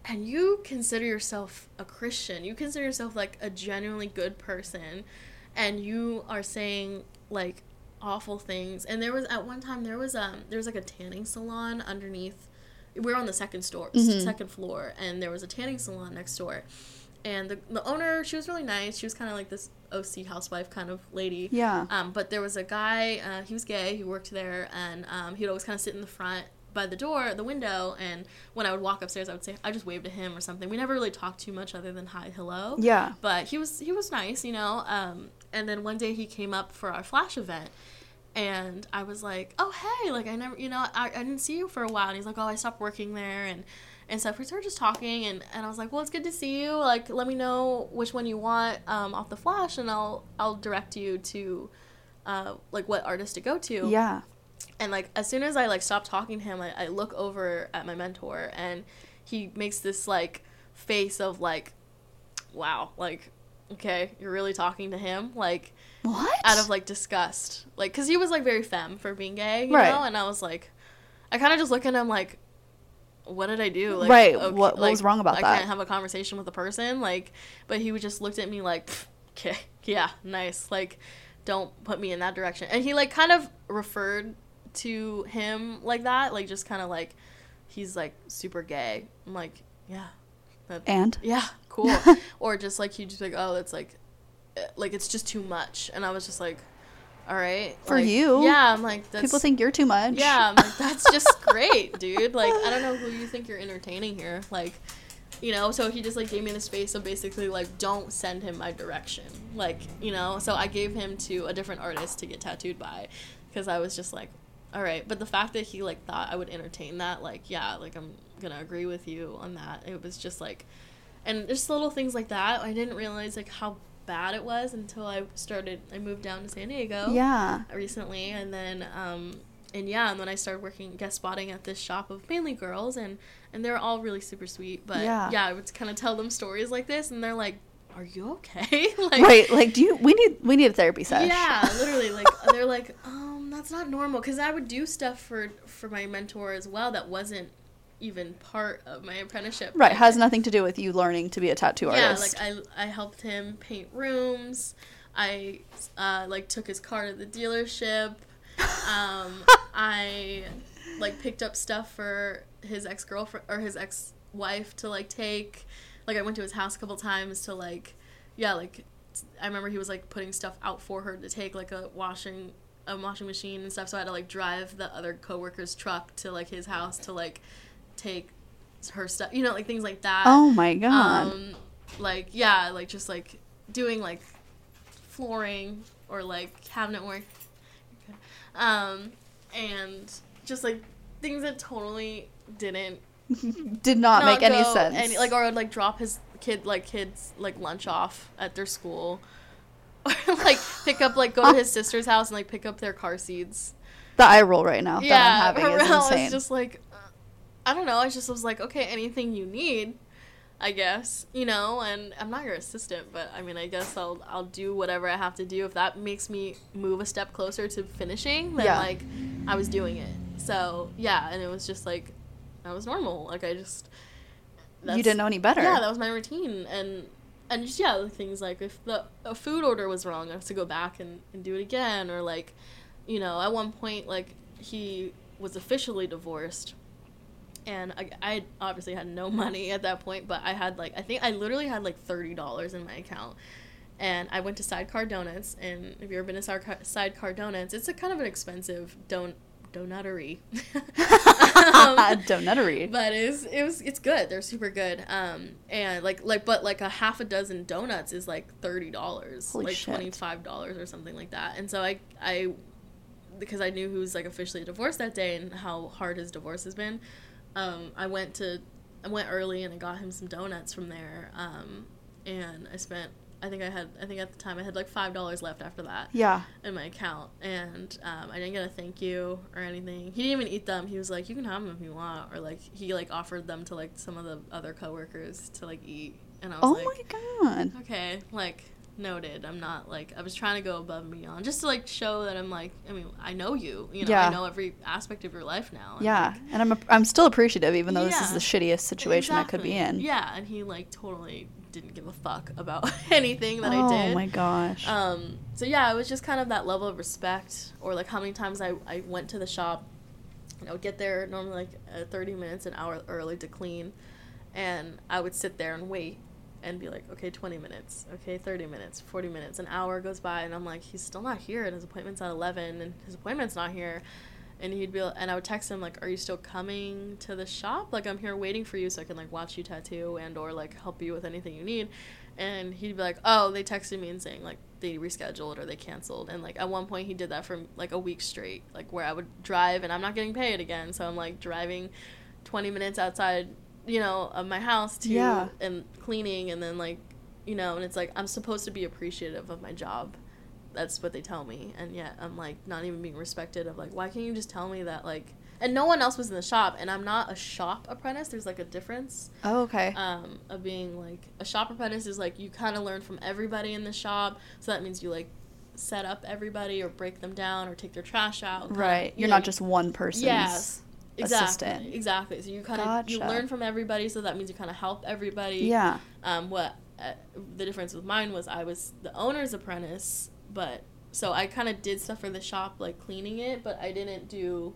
and you consider yourself a Christian, you consider yourself like a genuinely good person, and you are saying like awful things. And there was at one time there was um there was like a tanning salon underneath. We're on the second store,
Mhm.
second floor, and there was a tanning salon next door and the, the owner she was really nice she was kind of like this oc housewife kind of lady
Yeah.
um, but there was a guy uh, he was gay he worked there and um, he would always kind of sit in the front by the door the window and when i would walk upstairs i would say i just waved to him or something we never really talked too much other than hi hello
Yeah.
but he was he was nice, you know. Um, and then one day he came up for our flash event, and I was like, "Oh hey, like I never, you know, I, I didn't see you for a while." And he's like, "Oh, I stopped working there," and and stuff. We started just talking, and, and I was like, "Well, it's good to see you. Like, let me know which one you want um, off the flash, and I'll I'll direct you to." Uh, like what artist to go to
Yeah.
and like as soon as I like stop talking to him, I, I look over at my mentor and he makes this like face of like, wow, like okay, you're really talking to him, like
What?
out of like disgust, like because he was like very femme for being gay, you
Right.
know, and I was like, I kind of just look at him like, what did I do? Like,
Right, what- what
like,
was wrong about
I
that?
I can't have a conversation with a person, like, but he would just looked at me like, okay, yeah, nice, like, don't put me in that direction, and he like kind of referred to him like that, like just kind of like, he's like super gay. I'm like, yeah, that,
and
yeah, cool. or just like he just like, oh, it's like, eh, like it's just too much, and I was just like, all right,
For
like,
you,
yeah. I'm like, that's,
people think you're too much.
yeah, I'm like that's just great, dude. Like I don't know who you think you're entertaining here, like. You know, so he just like gave me the space of basically like don't send him my direction. Like, you know, so I gave him to a different artist to get tattooed by because I was just like, all right. But the fact that he like thought I would entertain that, like, yeah, like I'm gonna agree with you on that. It was just like, and just little things like that. I didn't realize like how bad it was until I started. I moved down to San Diego
Yeah.
recently, and then um, and yeah, and then I started working guest spotting at this shop of mainly girls, and and they're all really super sweet. But
Yeah.
yeah, I would kind of tell them stories like this, and they're like, "Are you okay?" like,
right. Like, do you? We need. We need a therapy session.
yeah, literally, like they're like, um, that's not normal, because I would do stuff for for my mentor as well that wasn't even part of my apprenticeship.
Right. Has nothing to do with you learning to be a tattoo
yeah,
artist.
Yeah, like I I helped him paint rooms. I uh, like took his car to the dealership. Um, I like picked up stuff for his ex girlfriend or his ex wife to like take. Like I went to his house a couple times to like, yeah, like I remember he was like putting stuff out for her to take, like a washing a washing machine and stuff. So I had to like drive the other coworker's truck to like his house to like take her stuff, you know, like things like that.
oh my god.
Um, like yeah, like just like doing like flooring or like cabinet work, um, and just like things that totally didn't
Did not, make any sense.
Any, like or would like drop his kid like kids like lunch off at their school, or like pick up like go to his sister's house and like pick up their car seats.
the eye roll right now
yeah,
that I'm having is insane.
It's just like I don't know. I just was like, okay, anything you need, I guess, you know. And I'm not your assistant, but I mean, I guess I'll I'll do whatever I have to do if that makes me move a step closer to finishing. Then
Yeah.
like, I was doing it. So yeah, and it was just like, that was normal. Like I just.
you didn't know any better.
Yeah, that was my routine, and and just yeah, things like if the a food order was wrong, I have to go back and, and do it again, or like, you know, at one point like he was officially divorced, and I, I obviously had no money at that point, but I had like I think I literally had like thirty dollars in my account. And I went to Sidecar Donuts, and if you've ever been to Sidecar, Donuts, it's a kind of an expensive don donuttery. Um,
Donuttery.
but it's it was it's good. They're super good. Um, and like like but like a half a dozen donuts is like thirty dollars, like twenty five dollars or something like that. And so I I because I knew who was like officially divorced that day and how hard his divorce has been. Um, I went to I went early and I got him some donuts from there. Um, and I spent I think I had I think at the time I had like five dollars left after that
yeah.
in my account, and um, I didn't get a thank you or anything. He didn't even eat them. He was like, "You can have them if you want," or like he like offered them to like some of the other coworkers to like eat, and I was
Oh
like,
my god.
"Okay, like noted." I'm not like I was trying to go above and beyond just to like show that I'm like I mean I know you, you know,
Yeah.
I know every aspect of your life now. and,
Yeah,
like,
and I'm I'm still appreciative, even though this is the shittiest situation I could be in.
Yeah, and he like totally didn't give a fuck about anything that
oh
I did.
Oh my gosh.
Um, so yeah, it was just kind of that level of respect, or like how many times I, I went to the shop, and I would get there normally like uh, 30 minutes, an hour early to clean, and I would sit there and wait and be like, okay, 20 minutes, okay, 30 minutes, 40 minutes, an hour goes by, and I'm like, he's still not here, and his appointment's at 11, and his appointment's not here. And he'd be, and I would text him like, "Are you still coming to the shop? Like, I'm here waiting for you, so I can like watch you tattoo and or like help you with anything you need." and he'd be like, "Oh, they texted me and saying like they rescheduled or they canceled." And like at one point he did that for like a week straight, like where I would drive and I'm not getting paid again, so I'm like driving 20 minutes outside, you know, of my house to
Yeah.
and cleaning and then like, you know, and it's like I'm supposed to be appreciative of my job. That's what they tell me, and yet I'm like not even being respected of like why can't you just tell me that like and no one else was in the shop, and I'm not a shop apprentice. There's like a difference
Oh, okay.
um, of being like a shop apprentice is like you kind of learn from everybody in the shop. So that means you like set up everybody or break them down or take their trash out.
right.
you
You're
know,
not just one person.
Yes. Exactly.
assistant.
Exactly. So you kind of you learn from everybody. So that means you kind of help everybody.
Yeah.
Um, what uh, the difference with mine was I was the owner's apprentice, but so I kind of did stuff for the shop like cleaning it, but I didn't do.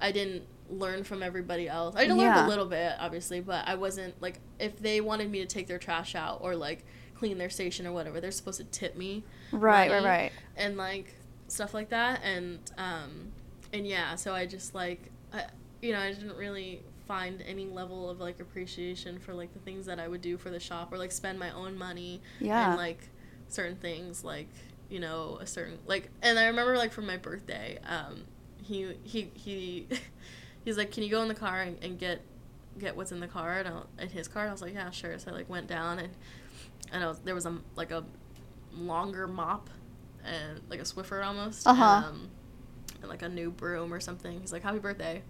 I didn't learn from everybody else. I learned
Yeah.
a little bit, obviously, but I wasn't like if they wanted me to take their trash out or like clean their station or whatever, they're supposed to tip me
Right. Right. Right.
and like stuff like that and um and yeah so i just like I, you know i didn't really find any level of like appreciation for like the things that i would do for the shop or like spend my own money
Yeah.
and like certain things like you know a certain like and i remember like for my birthday um he he he he's like can you go in the car and, and get get what's in the car and, I'll, and his car and i was like yeah sure so i like went down and and I was, there was a like a longer mop and like a swiffer almost
Uh-huh.
um, and like a new broom or something he's like happy birthday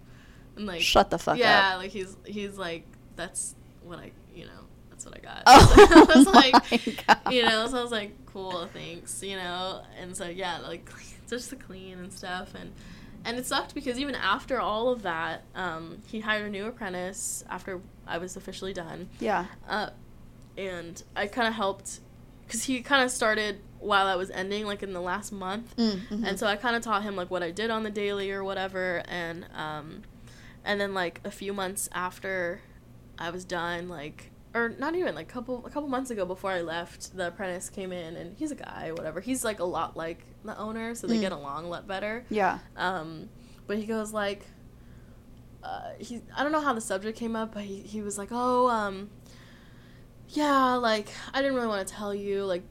and like
Shut the fuck
yeah
up.
Yeah, like he's he's like that's what i you know that's what i got
Oh
so I was like
God.
you know so i was like cool thanks you know and so yeah like just the clean and stuff and and it sucked because even after all of that um, he hired a new apprentice after i was officially done
Yeah.
uh, and i kind of helped because he kind of started while i was ending like in the last month
Mm-hmm.
and so I kind of taught him like what I did on the daily or whatever, and um, and then like a few months after I was done, like or not even like couple a couple months ago before I left, the apprentice came in and he's a guy, whatever. He's like a lot like the owner, so they
Mm.
get along a lot better.
yeah.
Um, but he goes like, uh, he I don't know how the subject came up, but he he was like, oh um, yeah, like I didn't really want to tell you like,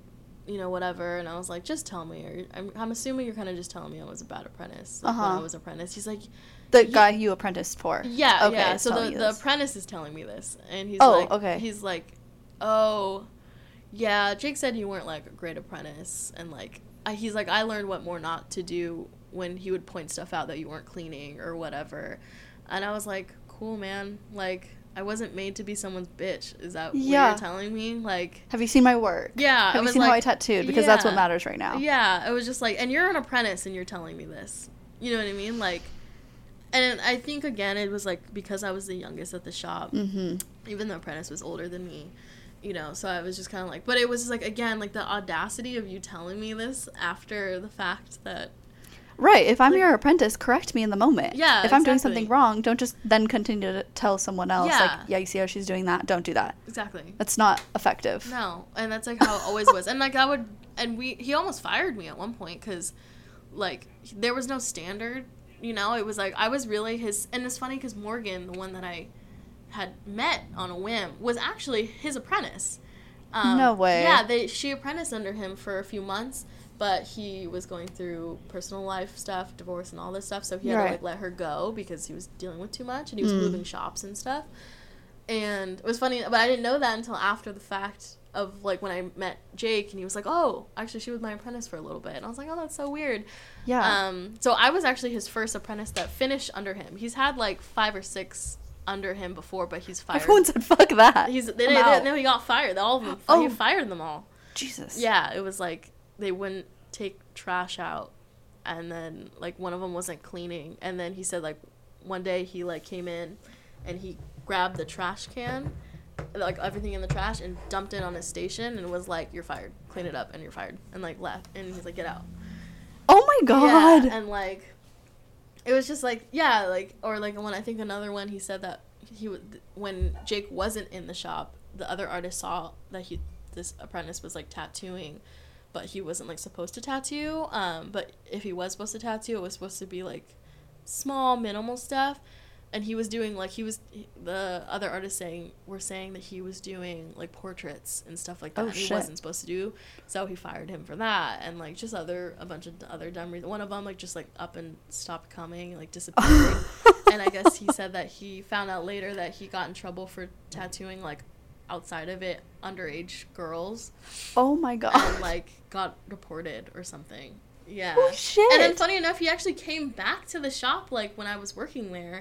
you know whatever, and I was like, just tell me, or I'm I'm assuming you're kind of just telling me I was a bad apprentice like, when
Uh-huh.
I was apprentice. He's like,
The guy you apprenticed for.
yeah,
Okay,
yeah. So the the apprentice is telling me this, and he's
Oh,
like,
okay.
He's like, oh, yeah. Jake said you weren't like a great apprentice, and like, I, he's like, I learned what more not to do when he would point stuff out that you weren't cleaning or whatever, and I was like, cool, man. Like, I wasn't made to be someone's bitch. Is that what you're telling me? Like,
Have you seen my work?
yeah.
Have you seen how I tattooed? Because that's what matters right now.
yeah, it was just like, and you're an apprentice and you're telling me this. You know what I mean? Like, and I think again, it was like because I was the youngest at the shop,
Mm-hmm.
even the apprentice was older than me, you know, so I was just kind of like, but it was just like, again, like the audacity of you telling me this after the fact that,
Right. If I'm
Like-
your apprentice, correct me in the moment.
Yeah,
If I'm doing something wrong, don't just then continue to tell someone else, like,
Yeah.
yeah, you see how she's doing that? Don't do that.
exactly.
That's not effective.
No, and that's like how it always was. And like I would, and we, he almost fired me at one point because, like, there was no standard. You know, it was like I was really his. And it's funny because Morgan, the one that I had met on a whim, was actually his apprentice. Um,
No way.
Yeah, they she apprenticed under him for a few months, but he was going through personal life stuff, divorce, and all this stuff. So he had
Right.
to like let her go because he was dealing with too much, and he was
Mm.
moving shops and stuff and it was funny but i didn't know that until after the fact of like when i met jake and he was like oh actually she was my apprentice for a little bit and i was like oh that's so weird
Yeah.
um so i was actually his first apprentice that finished under him he's had like five or six under him before but he's fired
Everyone said, fuck that.
he's they,
I'm
they, no he got fired all of them
Oh.
he fired them all
Jesus.
yeah it was like they wouldn't take trash out. And then like one of them wasn't cleaning. And then he said like one day he like came in and he grabbed the trash can like everything in the trash and dumped it on his station and was like you're fired. Clean it up and you're fired. And like left. And he's like get out.
Oh my god.
yeah, and like it was just like yeah like or like when i think another one he said that he would when jake wasn't in the shop the other artist saw that he this apprentice was like tattooing but he wasn't like supposed to tattoo um but if he was supposed to tattoo it was supposed to be like small minimal stuff. And he was doing like he was the other artists saying were saying that he was doing like portraits and stuff like that.
Oh,
he wasn't supposed to do so he fired him for that. And like just other a bunch of other dumb reasons. One of them like just like up and stopped coming like disappeared and i guess he said that he found out later that he got in trouble for tattooing like outside of it underage girls
oh my god.
and like got deported or something Yeah.
Oh shit.
And then funny enough, he actually came back to the shop like when I was working there.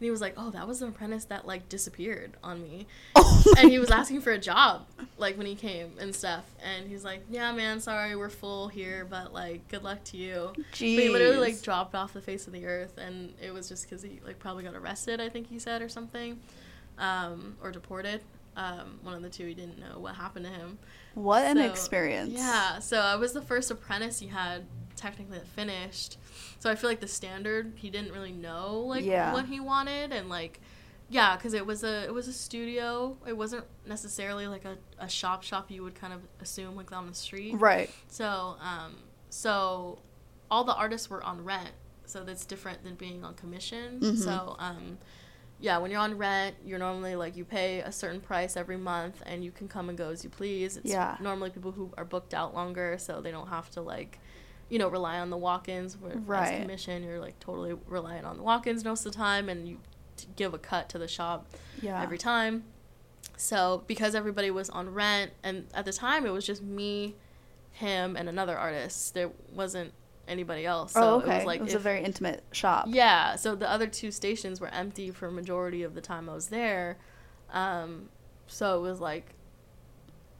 And he was like, "Oh, that was the apprentice that like disappeared on me."
oh
and he was
God.
asking for a job like when he came and stuff. And he's like, "Yeah, man, sorry, we're full here, but like good luck to you." But he literally like dropped off the face of the earth, and it was just because he like probably got arrested. I think he said or something, um, or deported. Um, one of the two. He didn't know what happened to him.
What an experience.
Yeah, so I was the first apprentice he had technically that finished. So I feel like the standard he didn't really know like
Yeah.
what he wanted and like yeah, because it was a it was a studio. It wasn't necessarily like a, a shop shop you would kind of assume like on the street.
Right.
So um so all the artists were on rent. So that's different than being on commission.
Mhm.
So um yeah, when you're on rent, you're normally like you pay a certain price every month and you can come and go as you please. It's
Yeah.
normally people who are booked out longer so they don't have to like you know, rely on the walk-ins where
Right.
as commission you're like totally reliant on the walk-ins most of the time and you t- give a cut to the shop
Yeah.
every time. So because everybody was on rent, and at the time it was just me, him, and another artist. There wasn't anybody else. So
oh, okay.
it was like it
a
if-
very intimate shop.
yeah. So the other two stations were empty for a majority of the time I was there. Um, so it was like,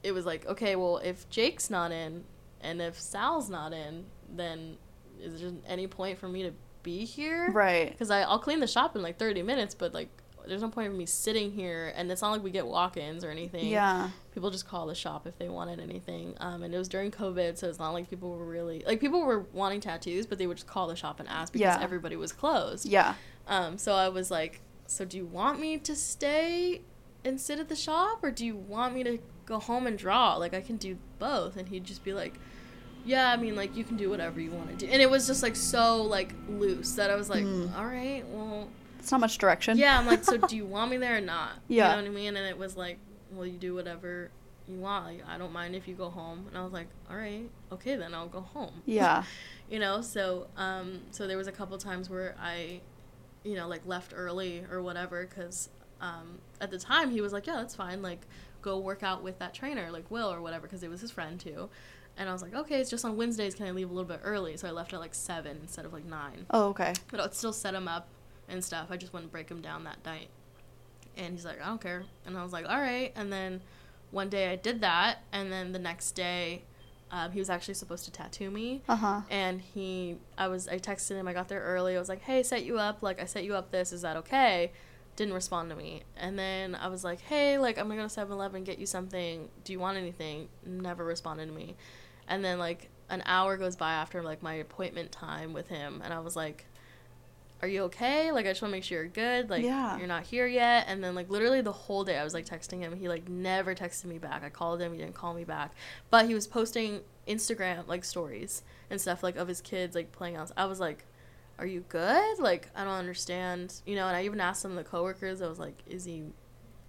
it was like okay, well if Jake's not in, and if Sal's not in, then is there any point for me to be here?
Right.
because I'll clean the shop in like 30 minutes, but like there's no point in me sitting here, and it's not like we get walk-ins or anything.
Yeah.
People just call the shop if they wanted anything. Um, and it was during COVID, so it's not like people were really like people were wanting tattoos, but they would just call the shop and ask because
Yeah.
everybody was closed.
Yeah.
Um, so I was like, so do you want me to stay and sit at the shop, or do you want me to go home and draw? Like I can do both. And he'd just be like, yeah, I mean, like you can do whatever you want to do. And it was just like so like loose that I was like,
Mm.
all right, well,
It's not much direction.
yeah. I'm like, so do you want me there or not?
Yeah.
You know what I mean? And it was like, well, you do whatever you want. Like, I don't mind if you go home. And I was like, all right, okay, then I'll go home
Yeah.
you know so um so there was a couple times where i you know like left early or whatever because um at the time he was like yeah that's fine like go work out with that trainer like will or whatever because it was his friend too and i was like okay it's just on wednesdays can i leave a little bit early so i left at like seven instead of like nine
Oh, okay.
but i'd still set him up and stuff. I just wouldn't break him down that night. And he's like i don't care. And i was like all right. And then one day i did that and then the next day um, he was actually supposed to tattoo me.
Uh huh.
and he i was i texted him i got there early. I was like hey set you up. Like i set you up this. Is that okay? Didn't respond to me. And then i was like hey like i'm gonna go to 7-eleven get you something. Do you want anything? Never responded to me. And then like an hour goes by after like my appointment time with him. And i was like are you okay? Like i just want to make sure you're good like
Yeah.
you're not here yet. And then like literally the whole day i was like texting him. He like never texted me back. I called him he didn't call me back. But he was posting instagram like stories and stuff like of his kids like playing out i was like are you good? Like i don't understand you know? And i even asked some of the coworkers i was like is he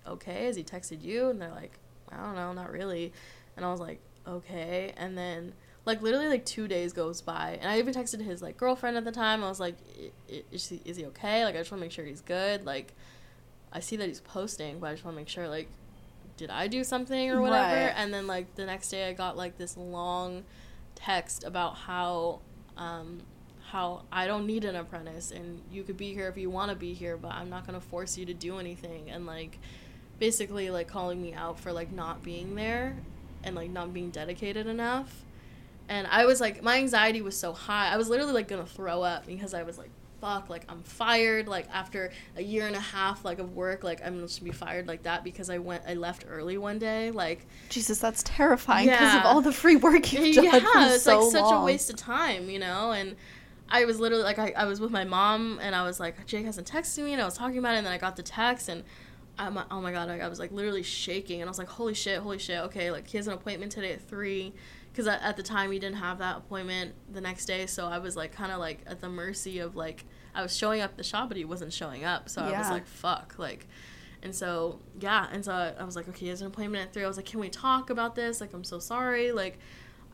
okay? Has he texted you? And they're like i don't know not really. And i was like okay. And then like literally like two days goes by and i even texted his like girlfriend at the time. I was like "I- i- is he, is he okay? Like i just want to make sure he's good. Like i see that he's posting but i just want to make sure like did i do something or whatever?
Right.
and then like the next day i got like this long text about how um how i don't need an apprentice and you could be here if you want to be here but i'm not going to force you to do anything. And like basically like calling me out for like not being there and like not being dedicated enough and i was like my anxiety was so high i was literally like gonna throw up because i was like fuck like i'm fired like after a year and a half like of work like i'm just gonna be fired like that because i went i left early one day like
Jesus, that's terrifying because of all the free work you've done
yeah it's
so
like such
long.
a waste of time you know and i was literally like I, I was with my mom and i was like jake hasn't texted me and i was talking about it and then i got the text and I'm, oh my god, like, I was like literally shaking, and I was like, "Holy shit, holy shit!" Okay, like he has an appointment today at three, because at, the time he didn't have that appointment the next day, so I was like kind of like at the mercy of like I was showing up at the shop, but he wasn't showing up, so I was like, "Fuck!" Like, and so yeah, and so I, I was like, "Okay, he has an appointment at three. I was like, "Can we talk about this? Like, I'm so sorry." Like,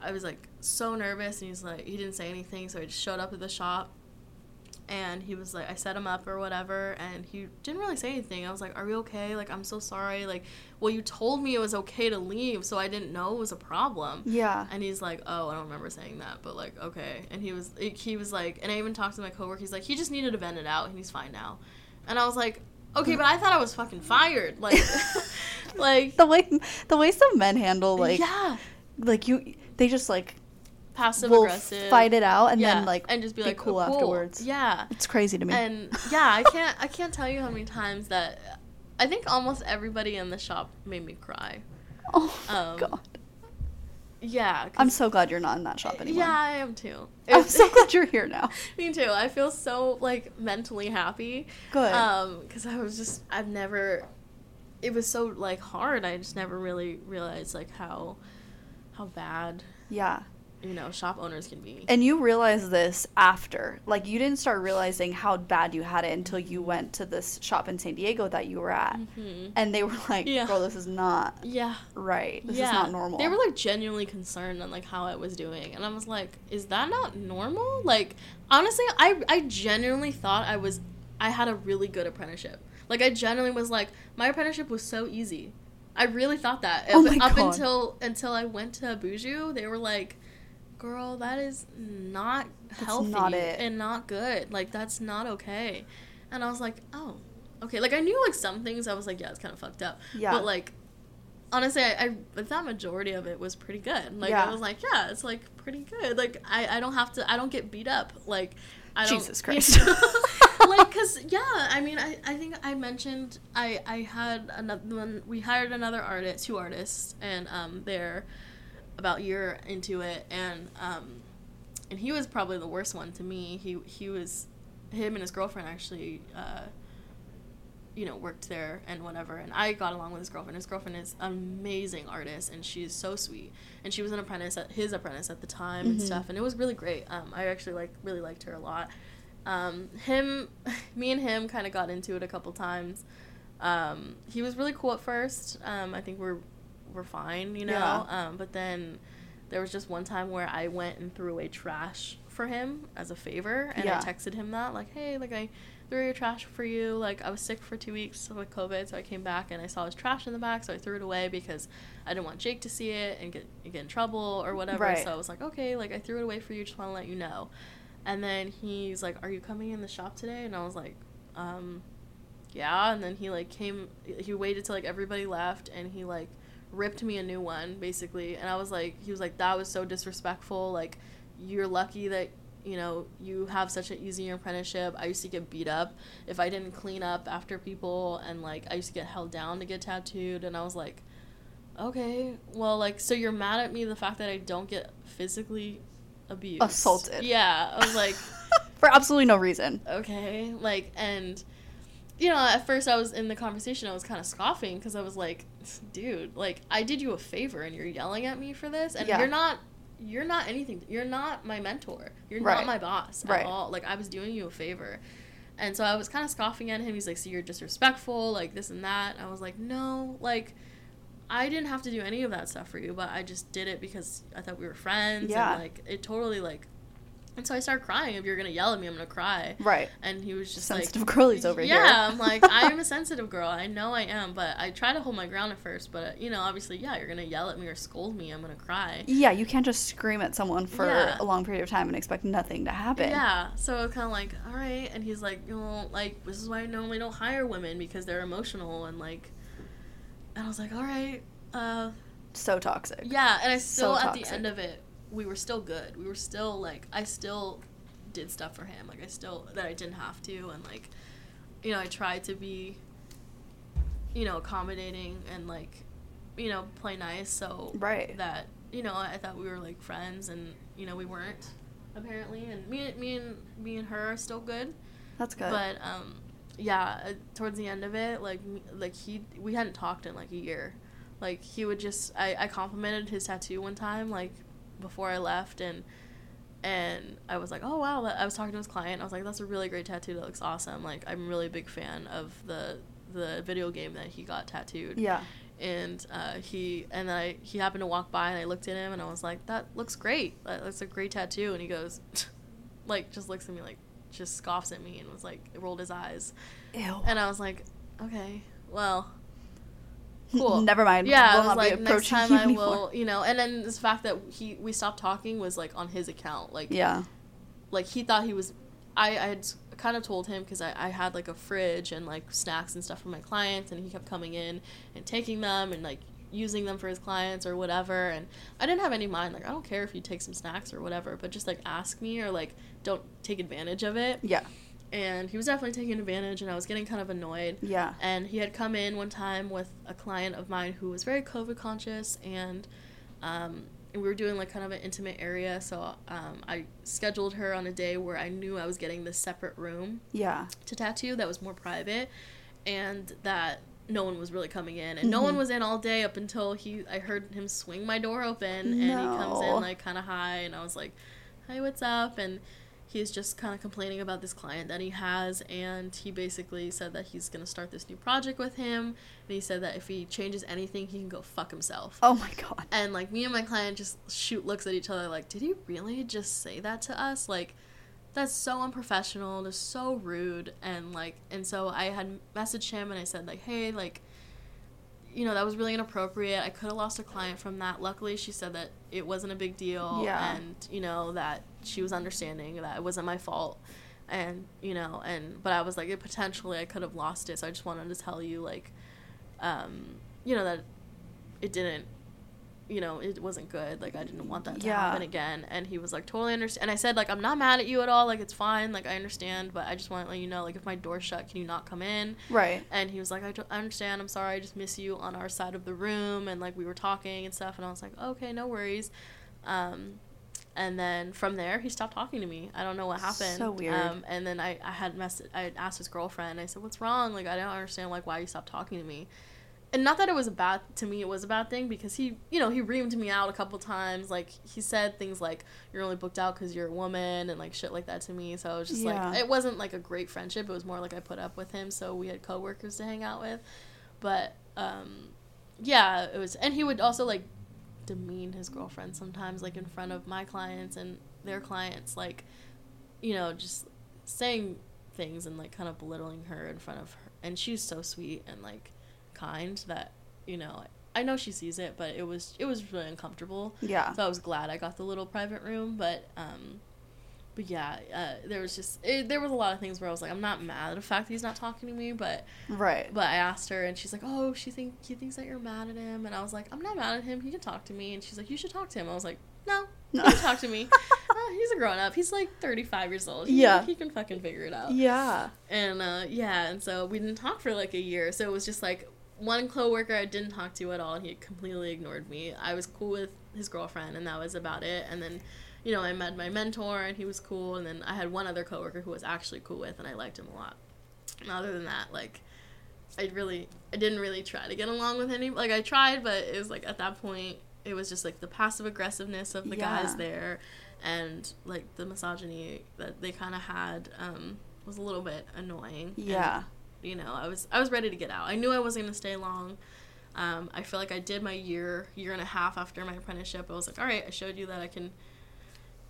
I was like so nervous, and he's like, he didn't say anything, so I just showed up at the shop, and he was like, I set him up or whatever, and he didn't really say anything. I was like, Are you okay? Like, I'm so sorry. Like, well, you told me it was okay to leave, so I didn't know it was a problem.
Yeah.
And he's like, Oh, I don't remember saying that, but like, okay. And he was, he was like, and I even talked to my coworker. He's like, he just needed to vent it out, and he's fine now. And I was like, Okay, but I thought I was fucking fired. Like, like
the way the way some men handle like
yeah,
like you they just like
passive
will
aggressive.
fight it out and
yeah,
then like
and just be,
be
like
cool
"Oh,
afterwards.
Yeah.
it's crazy to me.
And yeah, I can't I can't tell you how many times that I think almost everybody in the shop made me cry.
oh
um,
god.
Yeah.
I'm so glad you're not in that shop anymore.
Yeah, I am too.
I'm so glad you're here now.
Me too. I feel so like mentally happy.
Good.
Um, because I was just I've never. It was so like hard. I just never really realized like how, how bad
yeah.
You know shop owners can be.
And you realize this after. Like you didn't start realizing how bad you had it until you went to this shop in San Diego that you were at.
Mhm.
And they were like,
Yeah.
"Girl, this is not
Yeah.
right. This
yeah.
is not normal."
They were like genuinely concerned on like how I was doing, and I was like, "Is that not normal?" Like honestly, I I genuinely thought I was I had a really good apprenticeship. Like I genuinely was like, my apprenticeship was so easy. I really thought that
Oh
up,
my
up
God.
until until I went to Buju. They were like, "Girl, that is not healthy
not
and not good. Like that's not okay." And I was like, "Oh, okay." Like I knew like some things. I was like, "Yeah, it's kind of fucked up."
Yeah.
But like honestly, I, I that majority of it was pretty good. Like
Yeah.
I was like, yeah, it's like pretty good. Like I, I don't have to I don't get beat up. Like I don't
Jesus Christ.
like cuz yeah, I mean I, I think I mentioned I I had another one we hired another artist, two artists and um they're about a year into it and um and he was probably the worst one to me. He he was him and his girlfriend actually uh you know, worked there and whatever. And I got along with his girlfriend. His girlfriend is an amazing artist and she's so sweet. And she was an apprentice at his apprentice at the time and
Mhm.
stuff. And it was really great. Um, I actually like really liked her a lot. Um, him, me and him kind of got into it a couple times. Um, he was really cool at first. Um, I think we're we're fine, you know.
Yeah.
Um, but then there was just one time where I went and threw away trash for him as a favor, and
Yeah.
I texted him that like, hey, like I threw your trash for you. Like I was sick for two weeks with COVID, so I came back and I saw his trash in the back, so I threw it away because I didn't want Jake to see it and get get in trouble or whatever.
Right.
So I was like, okay, like I threw it away for you. Just want to let you know. And then he's like, are you coming in the shop today? And I was like, um, yeah. And then he like came. He waited till like everybody left, and he like ripped me a new one basically. And I was like, he was like, that was so disrespectful. Like, you're lucky that you know you have such an easy apprenticeship. I used to get beat up if I didn't clean up after people, and like I used to get held down to get tattooed. And I was like, okay, well, like so you're mad at me the fact that I don't get physically abused,
Assaulted.
Yeah, I was like
for absolutely no reason.
okay like and you know at first i was in the conversation i was kind of scoffing because i was like dude like i did you a favor and you're yelling at me for this and
Yeah.
you're not you're not anything you're not my mentor you're
Right.
not my boss at
Right.
all like i was doing you a favor and so i was kind of scoffing at him he's like so you're disrespectful like this and that i was like no like i didn't have to do any of that stuff for you but i just did it because i thought we were friends
Yeah.
and like it totally like and so i started crying if you're gonna yell at me i'm gonna cry
Right.
and he was just
Sensitive
like
girlies over
yeah,
here.
I'm like I am a sensitive girl. I know I am, but I try to hold my ground at first. But you know, obviously, yeah, you're gonna yell at me or scold me. I'm gonna cry.
Yeah, you can't just scream at someone for
Yeah.
a long period of time and expect nothing to happen.
Yeah, so it's kind of like, all right, and he's like, you know, like this is why I normally don't hire women because they're emotional and like, and I was like, all right, uh,
So toxic.
yeah, and I still at the end of it, we were still good. We were still like, I still did stuff for him. Like I still that I didn't have to, and like, you know, I tried to be, you know, accommodating and like, you know, play nice. So
Right.
that you know, I thought we were like friends, and you know, we weren't apparently. And me, me and me and her are still good.
That's good.
But um, yeah, uh, towards the end of it, like like he we hadn't talked in like a year. Like he would just I I complimented his tattoo one time like before I left and and I was like, "Oh wow, I was talking to his client. I was like, "That's a really great tattoo. That looks awesome." Like I'm really a big fan of the the video game that he got tattooed
yeah.
and uh, he and I he happened to walk by and I looked at him and I was like, "That looks great. That, that's a great tattoo." And he goes, like, just looks at me like, just scoffs at me and was like rolled his eyes,
Ew.
and I was like, okay, well, cool.
Never mind.
Yeah,
Will
I was like, next time I
anymore.
will, you know. And then this fact that he we stopped talking was like on his account, like
Yeah.
like he thought he was. I I had kind of told him because I I had like a fridge and like snacks and stuff for my clients, and he kept coming in and taking them and like using them for his clients or whatever and i didn't have any mind like i don't care if you take some snacks or whatever but just like ask me or like don't take advantage of it
Yeah.
And he was definitely taking advantage and i was getting kind of annoyed
Yeah.
and he had come in one time with a client of mine who was very COVID conscious, and um, and we were doing like kind of an intimate area. So um, I scheduled her on a day where I knew I was getting this separate room
Yeah.
to tattoo that was more private, and that no one was really coming in, and no one was in all day up until he. I heard him swing my door open, and he comes in like kind of high, and I was like, "Hi, what's up?" and he's just kind of complaining about this client that he has and he basically said that he's going to start this new project with him and he said that if he changes anything he can go fuck himself
Oh my god.
and like me and my client just shoot looks at each other like did he really just say that to us like that's so unprofessional that's so rude and like and so i had messaged him and i said like hey like you know that was really inappropriate. I could have lost a client from that. Luckily she said that it wasn't a big deal
Yeah.
and you know that she was understanding that it wasn't my fault. And you know and but i was like potentially i could have lost it. So i just wanted to tell you like um you know that it didn't you know it wasn't good like i didn't want that to
Yeah.
happen again. And he was like totally understand and i said like i'm not mad at you at all like it's fine like i understand but i just want to let you know like if my door's shut can you not come in?
Right.
and he was like I, understand i'm sorry i just miss you on our side of the room and like we were talking and stuff and i was like okay no worries. Um and then from there he stopped talking to me. I don't know what happened.
So weird.
um and then i i had mess i had asked his girlfriend i said what's wrong? Like i don't understand like why you stopped talking to me and not that it was a bad to me it was a bad thing because he you know he reamed me out a couple times. Like he said things like you're only booked out because you're a woman and like shit like that to me. So it was just
Yeah.
like it wasn't like a great friendship. It was more like i put up with him so we had coworkers to hang out with. But um yeah it was and he would also like demean his girlfriend sometimes like in front of my clients and their clients like you know just saying things and like kind of belittling her in front of her and she's so sweet and like kind that you know I know she sees it but it was it was really uncomfortable
Yeah.
so I was glad I got the little private room but um but yeah uh, there was just it, there was a lot of things where I was like I'm not mad at the fact that he's not talking to me but
Right.
but I asked her, and she's like, "Oh, she think he thinks that you're mad at him." And I was like, "I'm not mad at him. He can talk to me." And she's like, "You should talk to him." I was like, "No,
No.
he can talk to me. Uh, he's a grown up. He's like 35 years old. He,
Yeah.
he can fucking figure it out."
Yeah.
And uh, yeah, and so we didn't talk for like a year. So it was just like one coworker I didn't talk to at all, and he completely ignored me. I was cool with his girlfriend, and that was about it. And then, you know, I met my mentor, and he was cool. And then I had one other coworker who was actually cool with, and I liked him a lot. And other than that, like, I really, I didn't really try to get along with any. Like, I tried, but it was like at that point, it was just like the passive aggressiveness of the guys there, and like the misogyny that they kind of had um, was a little bit annoying. And,
Yeah.
You know, I was I was ready to get out. I knew I wasn't gonna stay long. Um, I feel like I did my year, year and a half after my apprenticeship. I was like, all right, I showed you that I can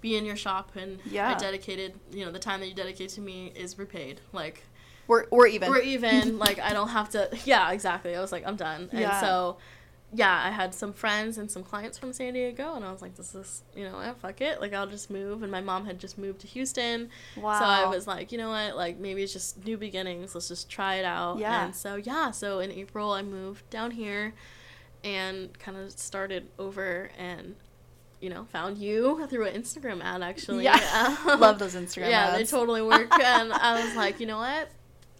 be in your shop, and
Yeah.
I dedicated. You know, the time that you dedicate to me is repaid. Like
We're we're even.
we're even. like I don't have to. Yeah, exactly. I was like, I'm done.
Yeah.
And so, yeah, I had some friends and some clients from San Diego, and I was like, this is, you know, what, fuck it. Like I'll just move. And my mom had just moved to Houston.
wow.
So I was like, you know what? Like maybe it's just new beginnings. Let's just try it out.
Yeah.
And so yeah, so in April I moved down here and kind of started over and you know, found you through an Instagram ad actually.
Yeah.
Um,
Love those Instagram
yeah,
ads.
they totally work. and I was like, you know what?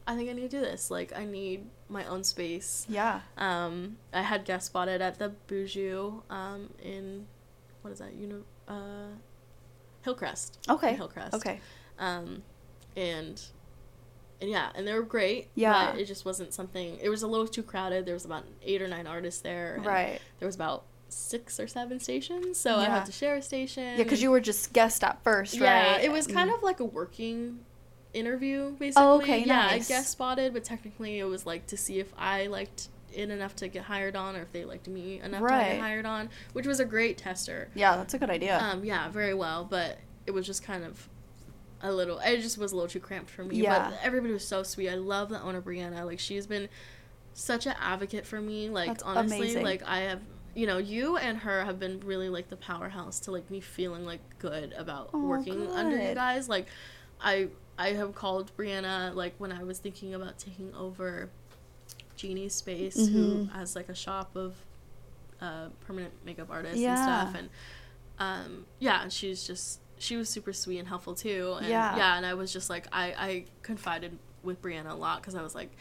I think I need to do this. Like I need my own space.
Yeah.
Um, I had guest spotted at the Boujou um, in what is that? You know, uh, Hillcrest. in
Okay.
Hillcrest
Okay.
um, and and yeah, and they were great.
Yeah.
but it just wasn't something. It was a little too crowded. There was about eight or nine artists there.
Right.
There was about six or seven stations, so I had to share a station.
Yeah, because you were just guest at first,
Yeah,
right?
it was kind
Mm.
of like a working interview, basically.
Oh, okay,
Yeah,
nice.
I guest spotted, but technically it was like to see if I liked it enough to get hired on, or if they liked me enough to get hired on, which was a great tester.
Yeah, that's a good idea.
Um, yeah, very well, but it was just kind of a little. It just was a little too cramped for me.
Yeah.
But everybody was so sweet. I love the owner Brianna. Like she's been such an advocate for me. Like
That's
honestly,
amazing.
like I have. You know, you and her have been really like the powerhouse to like me feeling like good about
Oh,
working under you guys. Like, I I have called Brianna like when I was thinking about taking over Jeannie's space, who
Mhm.
has like a shop of uh, permanent makeup artists
Yeah.
and stuff, and um, yeah, and she's just she was super sweet and helpful too, and
Yeah.
yeah, and I was just like I I confided with Brianna a lot because I was like.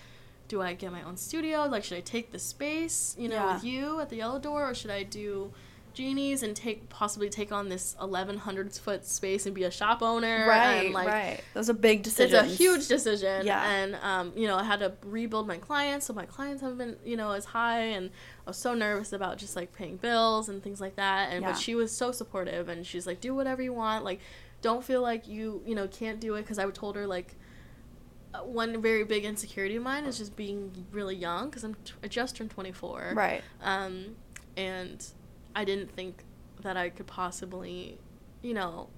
Do I get my own studio? Like, should I take the space, you know,
Yeah.
with you at the Yellow Door, or should I do Jeannie's and take possibly take on this eleven hundred foot space and be a shop owner?
Right,
and, like,
right. Those are big decision
it's a huge decision.
Yeah.
And, um, you know, I had to rebuild my clients, so my clients haven't been, you know, as high. And I was so nervous about just like paying bills and things like that. And,
Yeah.
but she was so supportive and she's like, do whatever you want. Like, don't feel like you, you know, can't do it. Cause I told her, like, uh, one very big insecurity of mine is just being really young because I'm t- I just turned 24.
Right.
Um, and I didn't think that I could possibly, you know,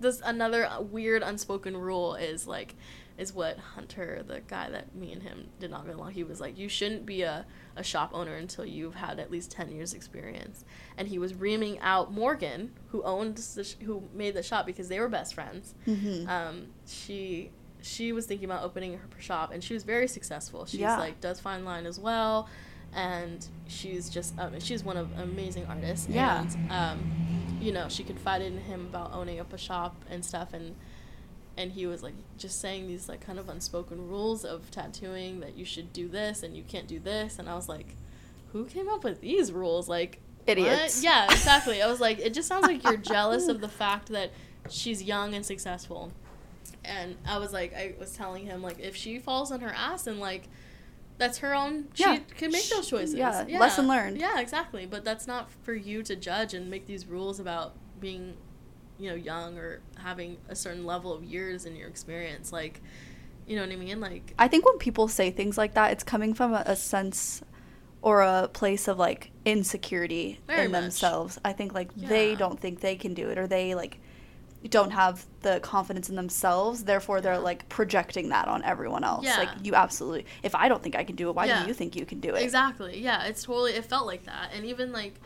this another weird unspoken rule is like, is what Hunter, the guy that me and him did not get along, he was like, you shouldn't be a, a shop owner until you've had at least 10 years experience. And he was reaming out Morgan, who owned, the sh- who made the shop because they were best friends.
Mm-hmm.
Um, she, she was thinking about opening her shop and she was very successful. She's
Yeah.
like, does fine line as well and she's just um, she's one of amazing artists
Yeah.
and um, you know she confided in him about owning up a shop and stuff and and he was like just saying these like kind of unspoken rules of tattooing that you should do this and you can't do this and I was like who came up with these rules like what?
Idiots.
yeah exactly I was like it just sounds like you're jealous of the fact that she's young and successful and I was like I was telling him like if she falls on her ass and like that's her own she
Yeah.
can make those choices
yeah, lesson learned.
yeah exactly but that's not for you to judge and make these rules about being you know young or having a certain level of years in your experience like you know what i mean like
I think when people say things like that, it's coming from a, a sense or a place of like insecurity in
much.
themselves. I think like they don't think they can do it or they like don't have the confidence in themselves. Therefore, they're like projecting that on everyone else.
Yeah.
Like you absolutely. If I don't think I can do it, why
Yeah.
do you think you can do it?
Exactly. Yeah, it's totally. It felt like that, and even like,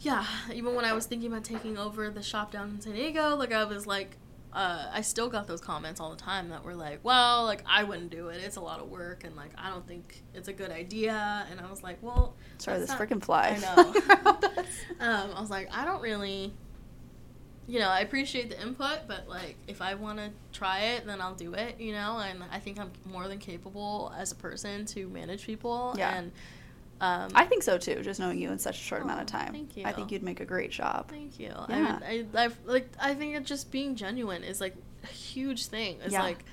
yeah, even when I was thinking about taking over the shop down in San Diego, like I was like, uh, I still got those comments all the time that were like, well, like I wouldn't do it. It's a lot of work, and like I don't think it's a good idea. And I was like, well,
Sorry, this
not-
freaking fly.
I know. um, I was like, I don't really. You know, I appreciate the input, but like, if I want to try it, then I'll do it. You know, and I think I'm more than capable as a person to manage people.
Yeah.
And um,
I think so too. Just knowing you in such a short amount of
Oh,
time.
thank you.
I think
you.
you'd make a great job.
Thank you.
Yeah.
I, mean, I, I've, like, I think it just being genuine is like a huge thing. It's
Yeah.
like,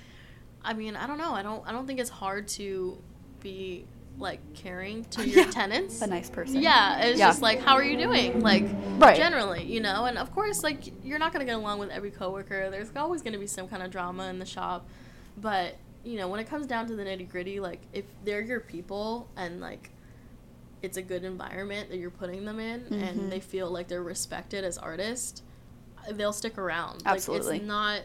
I mean, I don't know. I don't, I don't think it's hard to be like caring to your
Yeah.
tenants.
A nice person.
Yeah, it's
Yeah.
just like, how are you doing? Like,
Right.
generally, you know. And of course, like, you're not gonna get along with every coworker. There's always gonna be some kind of drama in the shop, but you know, when it comes down to the nitty gritty, like, if they're your people and like, it's a good environment that you're putting them in,
Mhm.
and they feel like they're respected as artists, they'll stick around.
Absolutely.
Like, it's not.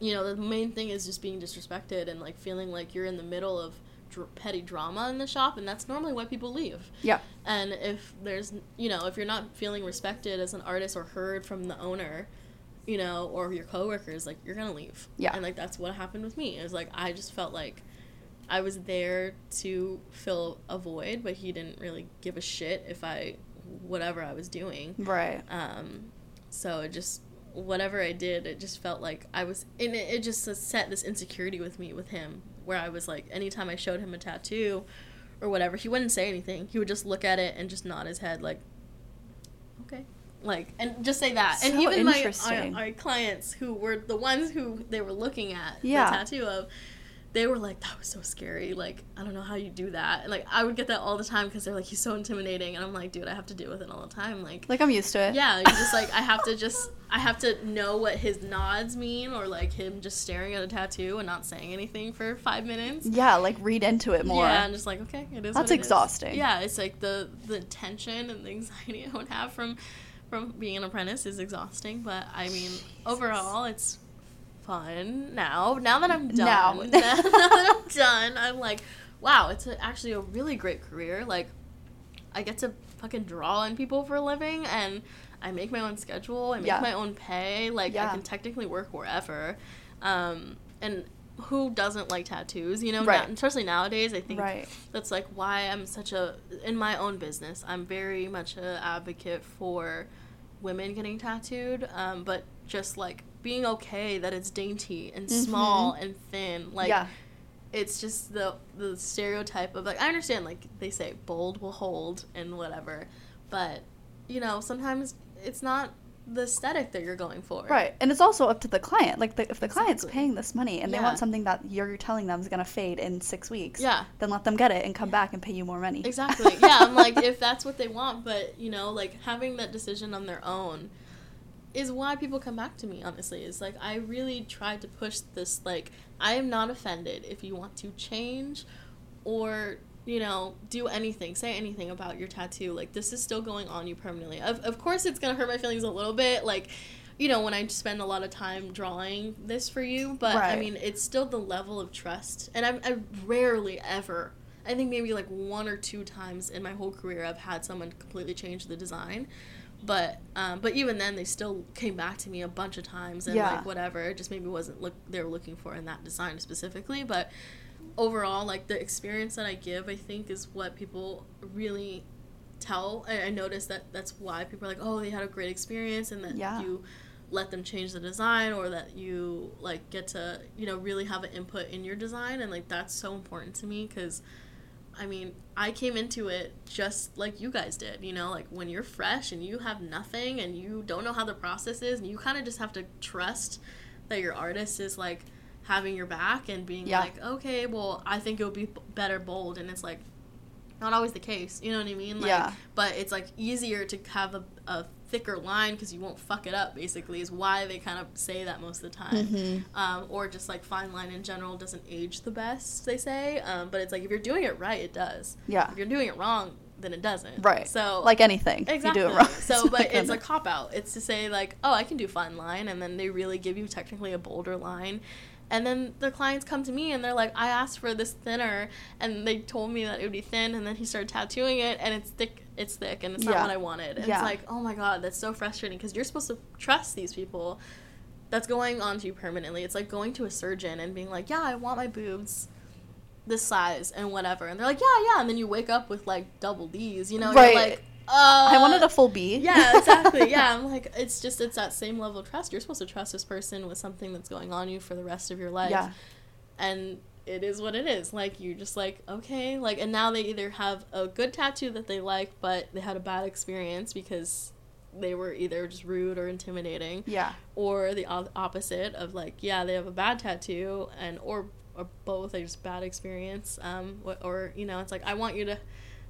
You know, the main thing is just being disrespected and like feeling like you're in the middle of dr- petty drama in the shop, and that's normally why people leave.
Yeah.
And if there's, you know, if you're not feeling respected as an artist or heard from the owner, you know, or your coworkers, like you're gonna leave.
Yeah.
And like that's what happened with me. It was like I just felt like I was there to fill a void, but he didn't really give a shit if I whatever I was doing.
Right.
Um, so it just whatever I did, it just felt like I was, and it, it just set this insecurity with me with him, where I was like, anytime I showed him a tattoo or whatever, he wouldn't say anything. He would just look at it and just nod his head like, okay. Like and just say that, and even my our, our clients who were the ones who they were looking at
Yeah.
the tattoo of, they were like, that was so scary. Like, I don't know how you do that. And, like, I would get that all the time because they're like, he's so intimidating. And I'm like, dude, I have to deal with it all the time. Like,
Like I'm used to it.
yeah, you're just like, I have to just, I have to know what his nods mean or like him just staring at a tattoo and not saying anything for five minutes.
Yeah, like read into it more.
Yeah, and just like, okay, it is.
That's
it is.
exhausting.
Yeah, it's like the the tension and the anxiety I would have from from being an apprentice is exhausting. But I mean, overall, it's fun now. Now that I'm done,
Now.
now, that I'm done, I'm like, wow, it's a, actually a really great career. Like, I get to fucking draw on people for a living, and I make my own schedule. I make
Yeah.
my own pay. Like, I can technically work wherever. Um, and who doesn't like tattoos? You know,
Right.
especially nowadays. I think
Right.
that's like why I'm such a in my own business. I'm very much a advocate for women getting tattooed, um, but just like being okay that it's dainty and mm-hmm. small and thin. Like
yeah.
it's just the the stereotype of like I understand like they say bold will hold and whatever, but you know sometimes it's not the aesthetic that you're going for.
Right. And it's also up to the client. Like, the, if the client's paying this money and they want something that you're telling them is going to fade in six weeks,
Yeah.
then let them get it and come back and pay you more money.
Exactly. Yeah, I'm like if that's what they want, but you know, like having that decision on their own is why people come back to me, honestly. Is like I really tried to push this like I am not offended if you want to change or you know, do anything, say anything about your tattoo. Like this is still going on you permanently. Of of course it's gonna hurt my feelings a little bit, like you know, when I spend a lot of time drawing this for you, but I mean, it's still the level of trust. And I've, I rarely ever, I think maybe like one or two times in my whole career, I've had someone completely change the design. But um, but even then, they still came back to me a bunch of times and
Yeah.
like whatever. It just maybe wasn't look they were looking for in that design specifically. But overall, like the experience that I give, I think is what people really tell. I, I noticed that that's why people are like, oh, they had a great experience, and that
Yeah.
you let them change the design or that you like get to you know really have an input in your design and like that's so important to me because i mean i came into it just like you guys did you know like when you're fresh and you have nothing and you don't know how the process is and you kind of just have to trust that your artist is like having your back and being
Yeah.
like okay well i think it would be better bold and it's like not always the case you know what i mean like
Yeah.
but it's like easier to have a, a thicker line because you won't fuck it up basically is why they kind of say that most of the time
Mhm.
um, or just like fine line in general doesn't age the best they say um, but it's like if you're doing it right it does
Yeah.
if you're doing it wrong then it doesn't
Right.
so
Like anything.
Exactly.
You do it wrong.
So, but it's
gonna-
a cop out. It's to say like, oh, I can do fine line, and then they really give you technically a bolder line, and then their clients come to me and they're like, I asked for this thinner, and they told me that it would be thin, and then he started tattooing it, and it's thick. It's thick, and it's not
Yeah.
what I wanted. And
Yeah.
It's like, oh my god, that's so frustrating because you're supposed to trust these people. That's going on to you permanently. It's like going to a surgeon and being like, yeah, I want my boobs this size and whatever, and they're like, yeah, yeah, and then you wake up with like double D's, you know?
Right.
You're like, uh,
I wanted a full B.
yeah, exactly. Yeah, I'm like, it's just it's that same level of trust. You're supposed to trust this person with something that's going on you for the rest of your life.
Yeah.
And it is what it is. Like you're just like, okay, like and now they either have a good tattoo that they like, but they had a bad experience because they were either just rude or intimidating,
Yeah.
or the o- opposite of like, yeah, they have a bad tattoo and or or both, they just bad experience. Um, or you know, it's like I want you to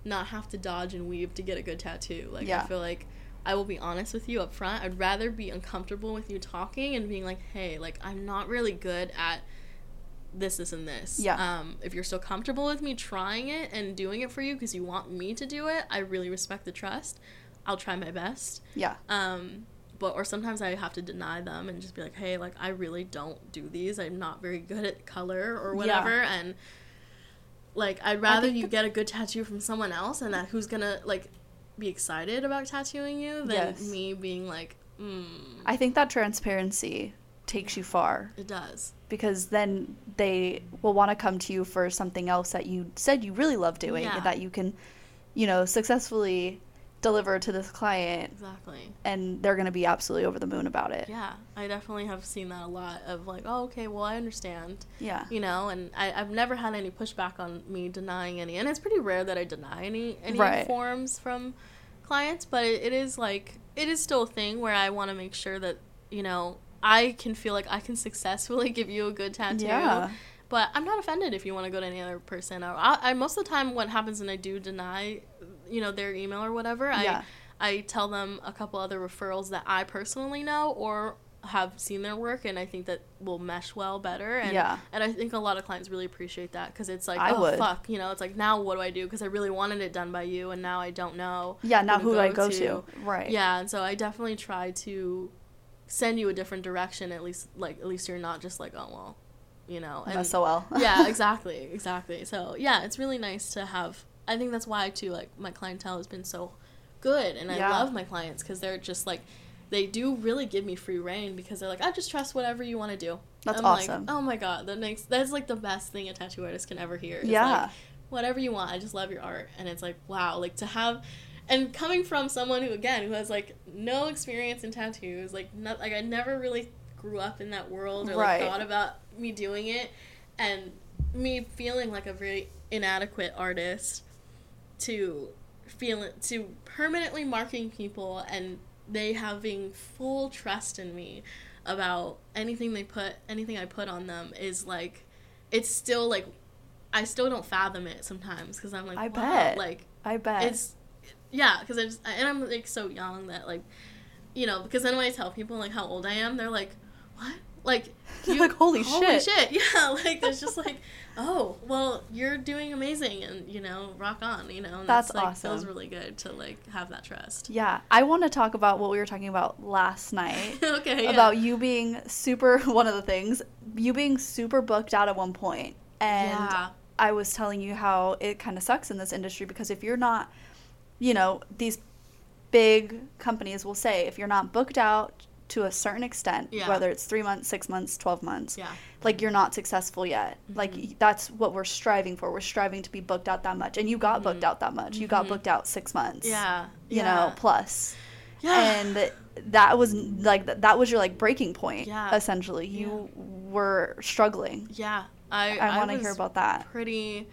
not have to dodge and weave to get a good tattoo. Like
Yeah.
I feel like I will be honest with you up front. I'd rather be uncomfortable with you talking and being like, hey, like I'm not really good at this, this, and this.
Yeah.
Um, if you're still comfortable with me trying it and doing it for you because you want me to do it, I really respect the trust. I'll try my best.
Yeah.
Um, but or sometimes I have to deny them and just be like, hey, like I really don't do these. I'm not very good at color or whatever, and like I'd rather you get a good tattoo from someone else and that who's gonna like be excited about tattooing you than
Yes.
me being like, mm,
I think that transparency takes you far
it does.
because then they will want to come to you for something else that you said you really love doing
Yeah.
and that you can, you know, successfully deliver to this client
Exactly.
and they're going to be absolutely over the moon about it.
Yeah, I definitely have seen that a lot of like, oh, okay, well, I understand.
Yeah.
you know and I, i've never had any pushback on me denying any and it's pretty rare that i deny any any
Right.
forms from clients but it, it is like it is still a thing where i want to make sure that you know i can feel like i can successfully give you a good tattoo
Yeah.
but i'm not offended if you want to go to any other person or I, I most of the time what happens when i do deny you know their email or whatever
Yeah.
i i tell them a couple other referrals that i personally know or have seen their work and i think that will mesh well better and
Yeah.
and I think a lot of clients really appreciate that because it's like,
I
oh
would.
fuck, you know, it's like now what do I do? Because I really wanted it done by you, and now I don't know.
Yeah, now
to
who do I go to? Right.
Yeah, and so I definitely try to send you a different direction at least like at least you're not just like oh well you know
and SOL.
yeah exactly exactly so yeah it's really nice to have i think that's why too like my clientele has been so good and
Yeah.
i love my clients because they're just like they do really give me free rein because they're like i just trust whatever you want to do
That's
I'm
awesome.
like, oh my god that makes that's like the best thing a tattoo artist can ever hear
Yeah.
like, whatever you want i just love your art and it's like wow like to have and coming from someone who again who has like no experience in tattoos like not like i never really grew up in that world or like thought about me doing it and me feeling like a very inadequate artist to feel to permanently marking people and they having full trust in me about anything they put anything I put on them is like it's still like I still don't fathom it sometimes because I'm like
I
wow,
bet.
like
I bet.
it's yeah because I just and I'm like so young that like you know because then when I tell people like how old I am they're like what like
They're like, "Holy shit."
yeah like there's just like oh well you're doing amazing and you know rock on you know and
That's
like
awesome.
feels really good to like have that trust
yeah, I want to talk about what we were talking about last night.
okay yeah.
about you being super one of the things you being super booked out at one point and
yeah
i was telling you how it kind of sucks in this industry because if you're not you know these big companies will say if you're not booked out to a certain extent
Yeah.
whether it's three months six months 12 months
yeah.
like you're not successful yet. Like
Mhm.
y- that's what we're striving for. We're striving to be booked out that much. And you got booked
Mhm.
out that much. You got
Mhm.
booked out six months
yeah.
you
yeah.
know plus.
Yeah.
And that was like that was your like breaking point
Yeah.
essentially. You were struggling.
Yeah. I
i, want to hear about that.
pretty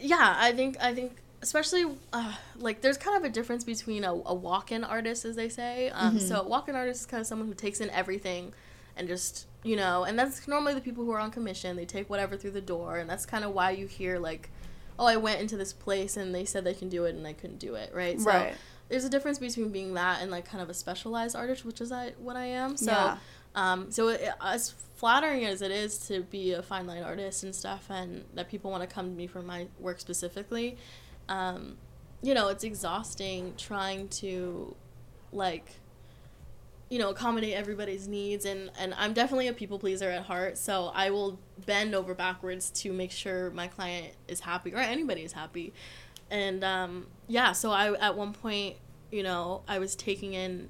yeah i think i think especially uh, like there's kind of a difference between a, a walk-in artist as they say. Um,
Mhm.
so a walk-in artist is kind of someone who takes in everything and just you know and that's normally the people who are on commission. They take whatever through the door and that's kind of why you hear like oh i went into this place and they said they can do it and i couldn't do it right? So
right.
there's a difference between being that and like kind of a specialized artist which is I, what i am. So
yeah.
um, so it, as flattering as it is to be a fine line artist and stuff, and that people want to come to me for my work specifically, um, you know, it's exhausting trying to, like, you know, accommodate everybody's needs, and and I'm definitely a people pleaser at heart, so I will bend over backwards to make sure my client is happy or anybody is happy, and um, yeah, so I at one point, you know, I was taking in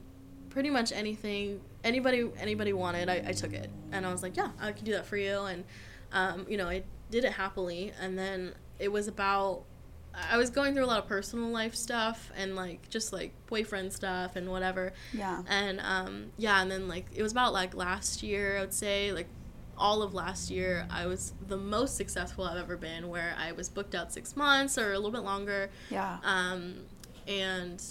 pretty much anything anybody anybody wanted I, I took it. And i was like yeah i can do that for you. And um, you know i did it happily. And then it was about i was going through a lot of personal life stuff and like just like boyfriend stuff and whatever.
Yeah.
And um, yeah and then like it was about like last year i would say like all of last year i was the most successful i've ever been where i was booked out six months or a little bit longer.
Yeah.
Um, and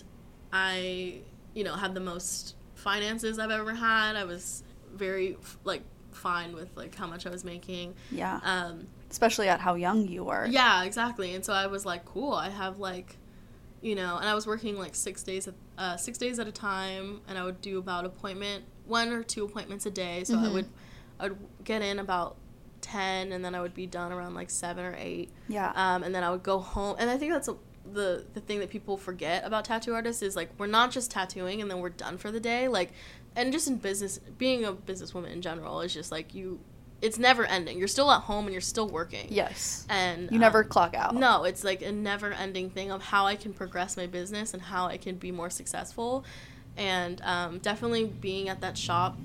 I, you know, had the most finances I've ever had. I was very like fine with like how much I was making.
yeah.
Um,
especially at how young you were
yeah, exactly. And so I was like, cool. I have like, you know, and I was working like six days, at, uh, six days at a time, and I would do about appointment, one or two appointments a day. So I
Mhm.
would, I would get in about ten, and then I would be done around like seven or eight.
yeah
um, and then I would go home. And I think that's a, the the thing that people forget about tattoo artists is like we're not just tattooing and then we're done for the day. Like, and just in business, being a businesswoman in general is just like you, it's never ending. You're still at home and you're still working.
yes
And
you never
um,
clock out
no, it's like a never ending thing of how I can progress my business and how I can be more successful. And um, definitely being at that shop,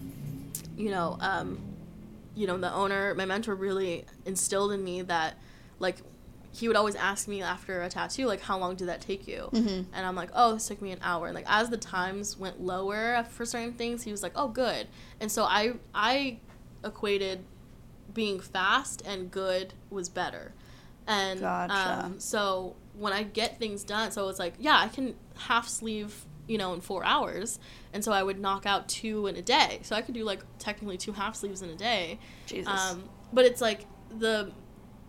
you know, um, you know, the owner, my mentor really instilled in me that, like, he would always ask me after a tattoo, like, how long did that take you?
Mhm.
And I'm like, oh, this took me an hour. And like as the times went lower for certain things, he was like, oh, good. And so I I equated being fast and good was better. And
Gotcha.
um, so when I get things done, so it's like, yeah, I can half sleeve, you know, in four hours. And so I would knock out two in a day. So I could do like technically two half sleeves in a day.
jesus
Um, but it's like the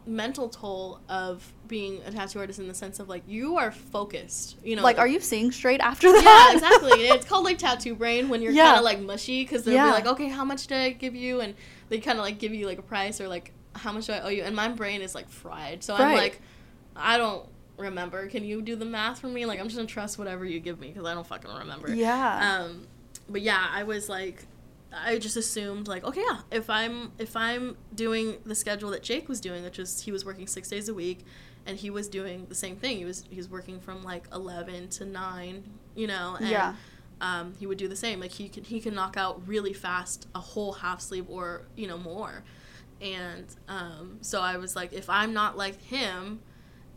mental toll of being a tattoo artist in the sense of like you are focused. You know,
like are you seeing straight after that
yeah, exactly. It's called like tattoo brain when you're
Yeah.
kind of like mushy because they'll
Yeah.
be like, okay, how much did I give you? And they kind of like give you like a price or like how much do I owe you? And my brain is like fried, so I'm like, I don't remember. Can you do the math for me? Like I'm just gonna trust whatever you give me because I don't fucking remember.
yeah
Um, but yeah, I was like, I just assumed like, okay, yeah, if I'm if I'm doing the schedule that Jake was doing, which is he was working six days a week, and he was doing the same thing. He was he was working from like eleven to nine, you know, and
Yeah.
Um, he would do the same. Like he can he can knock out really fast a whole half sleeve or you know more, and um, so I was like, if I'm not like him,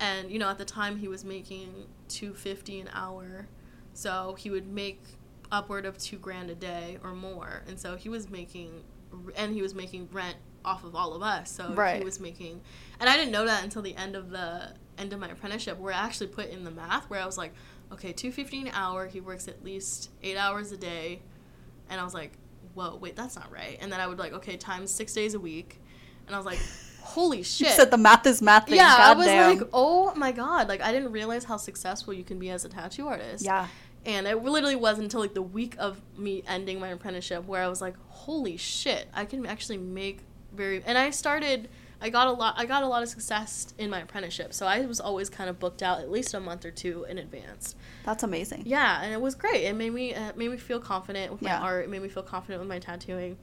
and you know at the time he was making two fifty an hour, so he would make upward of two grand a day or more, and so he was making, and he was making rent off of all of us, so
Right.
he was making, and I didn't know that until the end of the end of my apprenticeship, where I actually put in the math, where I was like, okay, two fifty an hour, he works at least eight hours a day, and I was like, whoa, wait, that's not right, and then I would like, okay, times six days a week, and I was like, holy
You
shit,
said the math is mathing.
yeah, I was
Goddamn.
like, oh my god, like I didn't realize how successful you can be as a tattoo artist.
yeah.
And it literally wasn't until like the week of me ending my apprenticeship where I was like, holy shit, I can actually make very. And I started, I got a lot, I got a lot of success in my apprenticeship. So I was always kind of booked out at least a month or two in advance.
That's amazing.
Yeah, and it was great. It made me, it made me feel confident with my
Yeah.
art. It made me feel confident with my tattooing.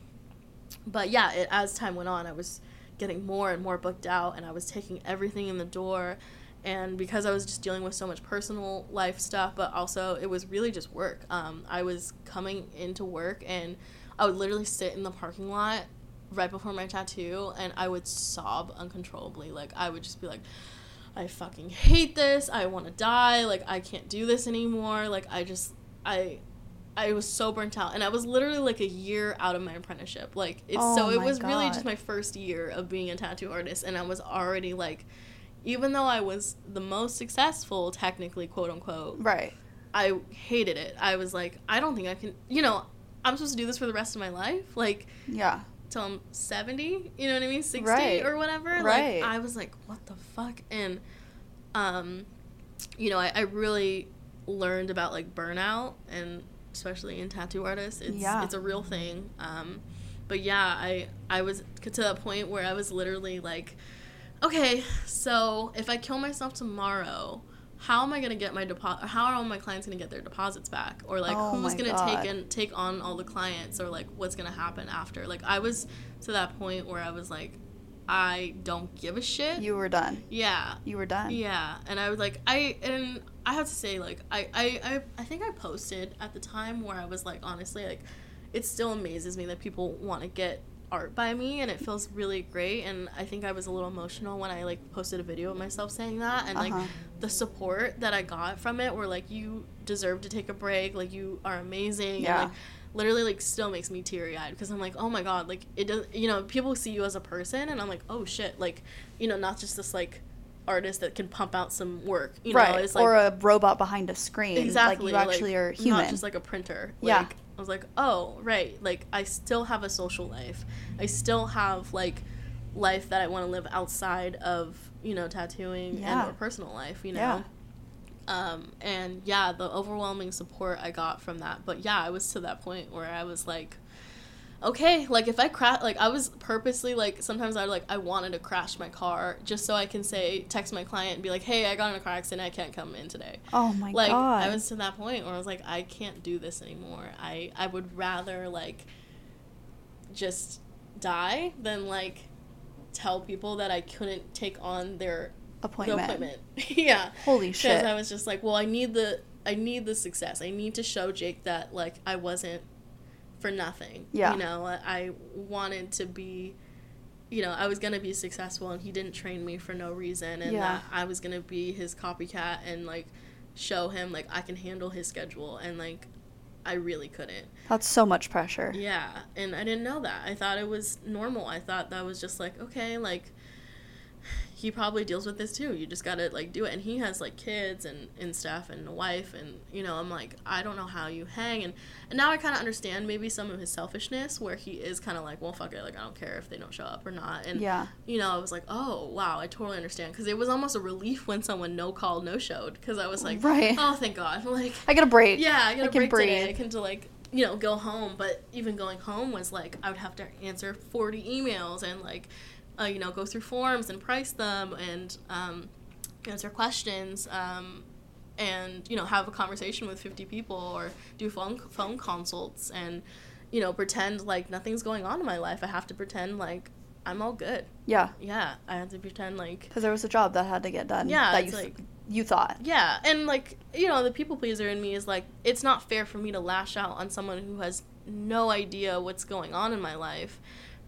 But yeah, it, as time went on, I was getting more and more booked out, and I was taking everything in the door. And because I was just dealing with so much personal life stuff, but also it was really just work. Um, I was coming into work, and I would literally sit in the parking lot right before my tattoo, and I would sob uncontrollably. Like I would just be like, I fucking hate this. I want to die. Like I can't do this anymore. Like I just I I was so burnt out and I was literally like a year out of my apprenticeship. Like it's
Oh
so it was really just my first year of being a tattoo artist and I was already like even though I was the most successful technically quote unquote,
Right.
I hated it. I was like I don't think I can, you know, I'm supposed to do this for the rest of my life. Like
Yeah.
Till I'm 70, you know what I mean? 60
Right.
or whatever.
Right.
Like I was like, what the fuck? And um you know, I, I really learned about like burnout and especially in tattoo artists. It's
Yeah.
it's a real thing. Um but yeah, I I was to the point where I was literally like okay, so if I kill myself tomorrow, how am I gonna get my deposit? How are all my clients gonna get their deposits back? Or like,
Oh
who's gonna
God.
take and take on all the clients? Or like, what's gonna happen after? Like, I was to that point where I was like, I don't give a shit.
You were done.
yeah,
You were done.
yeah, and I was like, I and I have to say, like, I, I, I, I think I posted at the time where I was like, honestly, like, it still amazes me that people want to get art by me, and it feels really great. And I think I was a little emotional when I like posted a video of myself saying that, and like
Uh-huh.
the support that I got from it, were like, you deserve to take a break, like, you are amazing,
Yeah.
and like. Literally, like, still makes me teary eyed because I'm like, oh my god, like, it does, you know, people see you as a person, and I'm like, oh shit, like, you know, not just this, like, artist that can pump out some work. You know,
right.
it's like
or a robot behind a screen.
exactly
Like you actually are human.
not just like a printer.
Yeah.
I was like, oh right, like I still have a social life. I still have like life that I want to live outside of you know tattooing
Yeah.
and or personal life. You know.
Yeah.
Um, and yeah, the overwhelming support I got from that. But yeah, I was to that point where I was like, okay, like if I crash, like I was purposely like sometimes I like I wanted to crash my car just so I can say text my client and be like, hey, I got in a car accident, I can't come in today.
oh my
like
god.
Like I was to that point where I was like, I can't do this anymore. I I would rather like just die than like tell people that I couldn't take on their the
appointment.
appointment. yeah.
Holy shit!
Because
shit.
I was just like, well, I need the I need the success. I need to show Jake that like I wasn't for nothing.
Yeah.
You know, I, wanted to be you know, I was gonna be successful and he didn't train me for no reason and
Yeah.
that I was gonna be his copycat and like show him like I can handle his schedule and like I really couldn't.
That's so much pressure.
Yeah, and I didn't know that. I thought it was normal. I thought that was just like, okay, like he probably deals with this too. You just gotta like do it. And he has like kids and, and stuff and a wife and you know, I'm like, I don't know how you hang and, and now I kinda understand maybe some of his selfishness where he is kinda like, well fuck it, like I don't care if they don't show up or not. And
Yeah.
you know, I was like, oh wow, I totally understand because it was almost a relief when someone no called, no showed because I was like,
Right.
oh thank God, like
I get a break.
yeah, I got
I
a
can
break today. I
breathe.
can to like you know go home, but even going home was like I would have to answer forty emails and like uh, you know go through forms and price them and um, answer questions um, and you know have a conversation with fifty people or do phone phone consults and you know, pretend like nothing's going on in my life. I have to pretend like I'm all good.
Yeah.
Yeah, I have to pretend like
Because there was a job that had to get done.
Yeah,
That
it's
you,
like-
you thought.
yeah, and like you know, the people pleaser in me is like it's not fair for me to lash out on someone who has no idea what's going on in my life.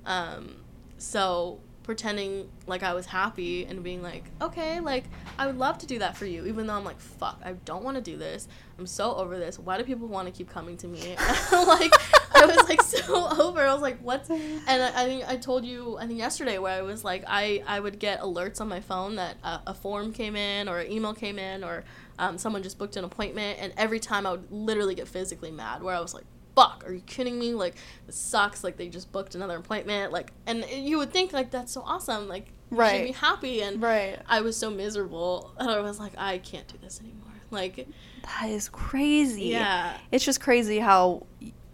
Um, so pretending like I was happy and being like, okay, like I would love to do that for you, even though I'm like, fuck, I don't want to do this. I'm so over this. Why do people want to keep coming to me? like I was like so over. I was like, what? And I, I think I told you, I think yesterday, where I was like, I I would get alerts on my phone that a, a form came in or an email came in or um, someone just booked an appointment, and every time I would literally get physically mad, where I was like, fuck, are you kidding me? Like, this sucks. Like, they just booked another appointment. Like, and you would think, like, that's so awesome. Like, you
Right.
should be happy. And
Right.
I was so miserable. And I was like, I can't do this anymore. Like,
That is crazy.
yeah.
It's just crazy how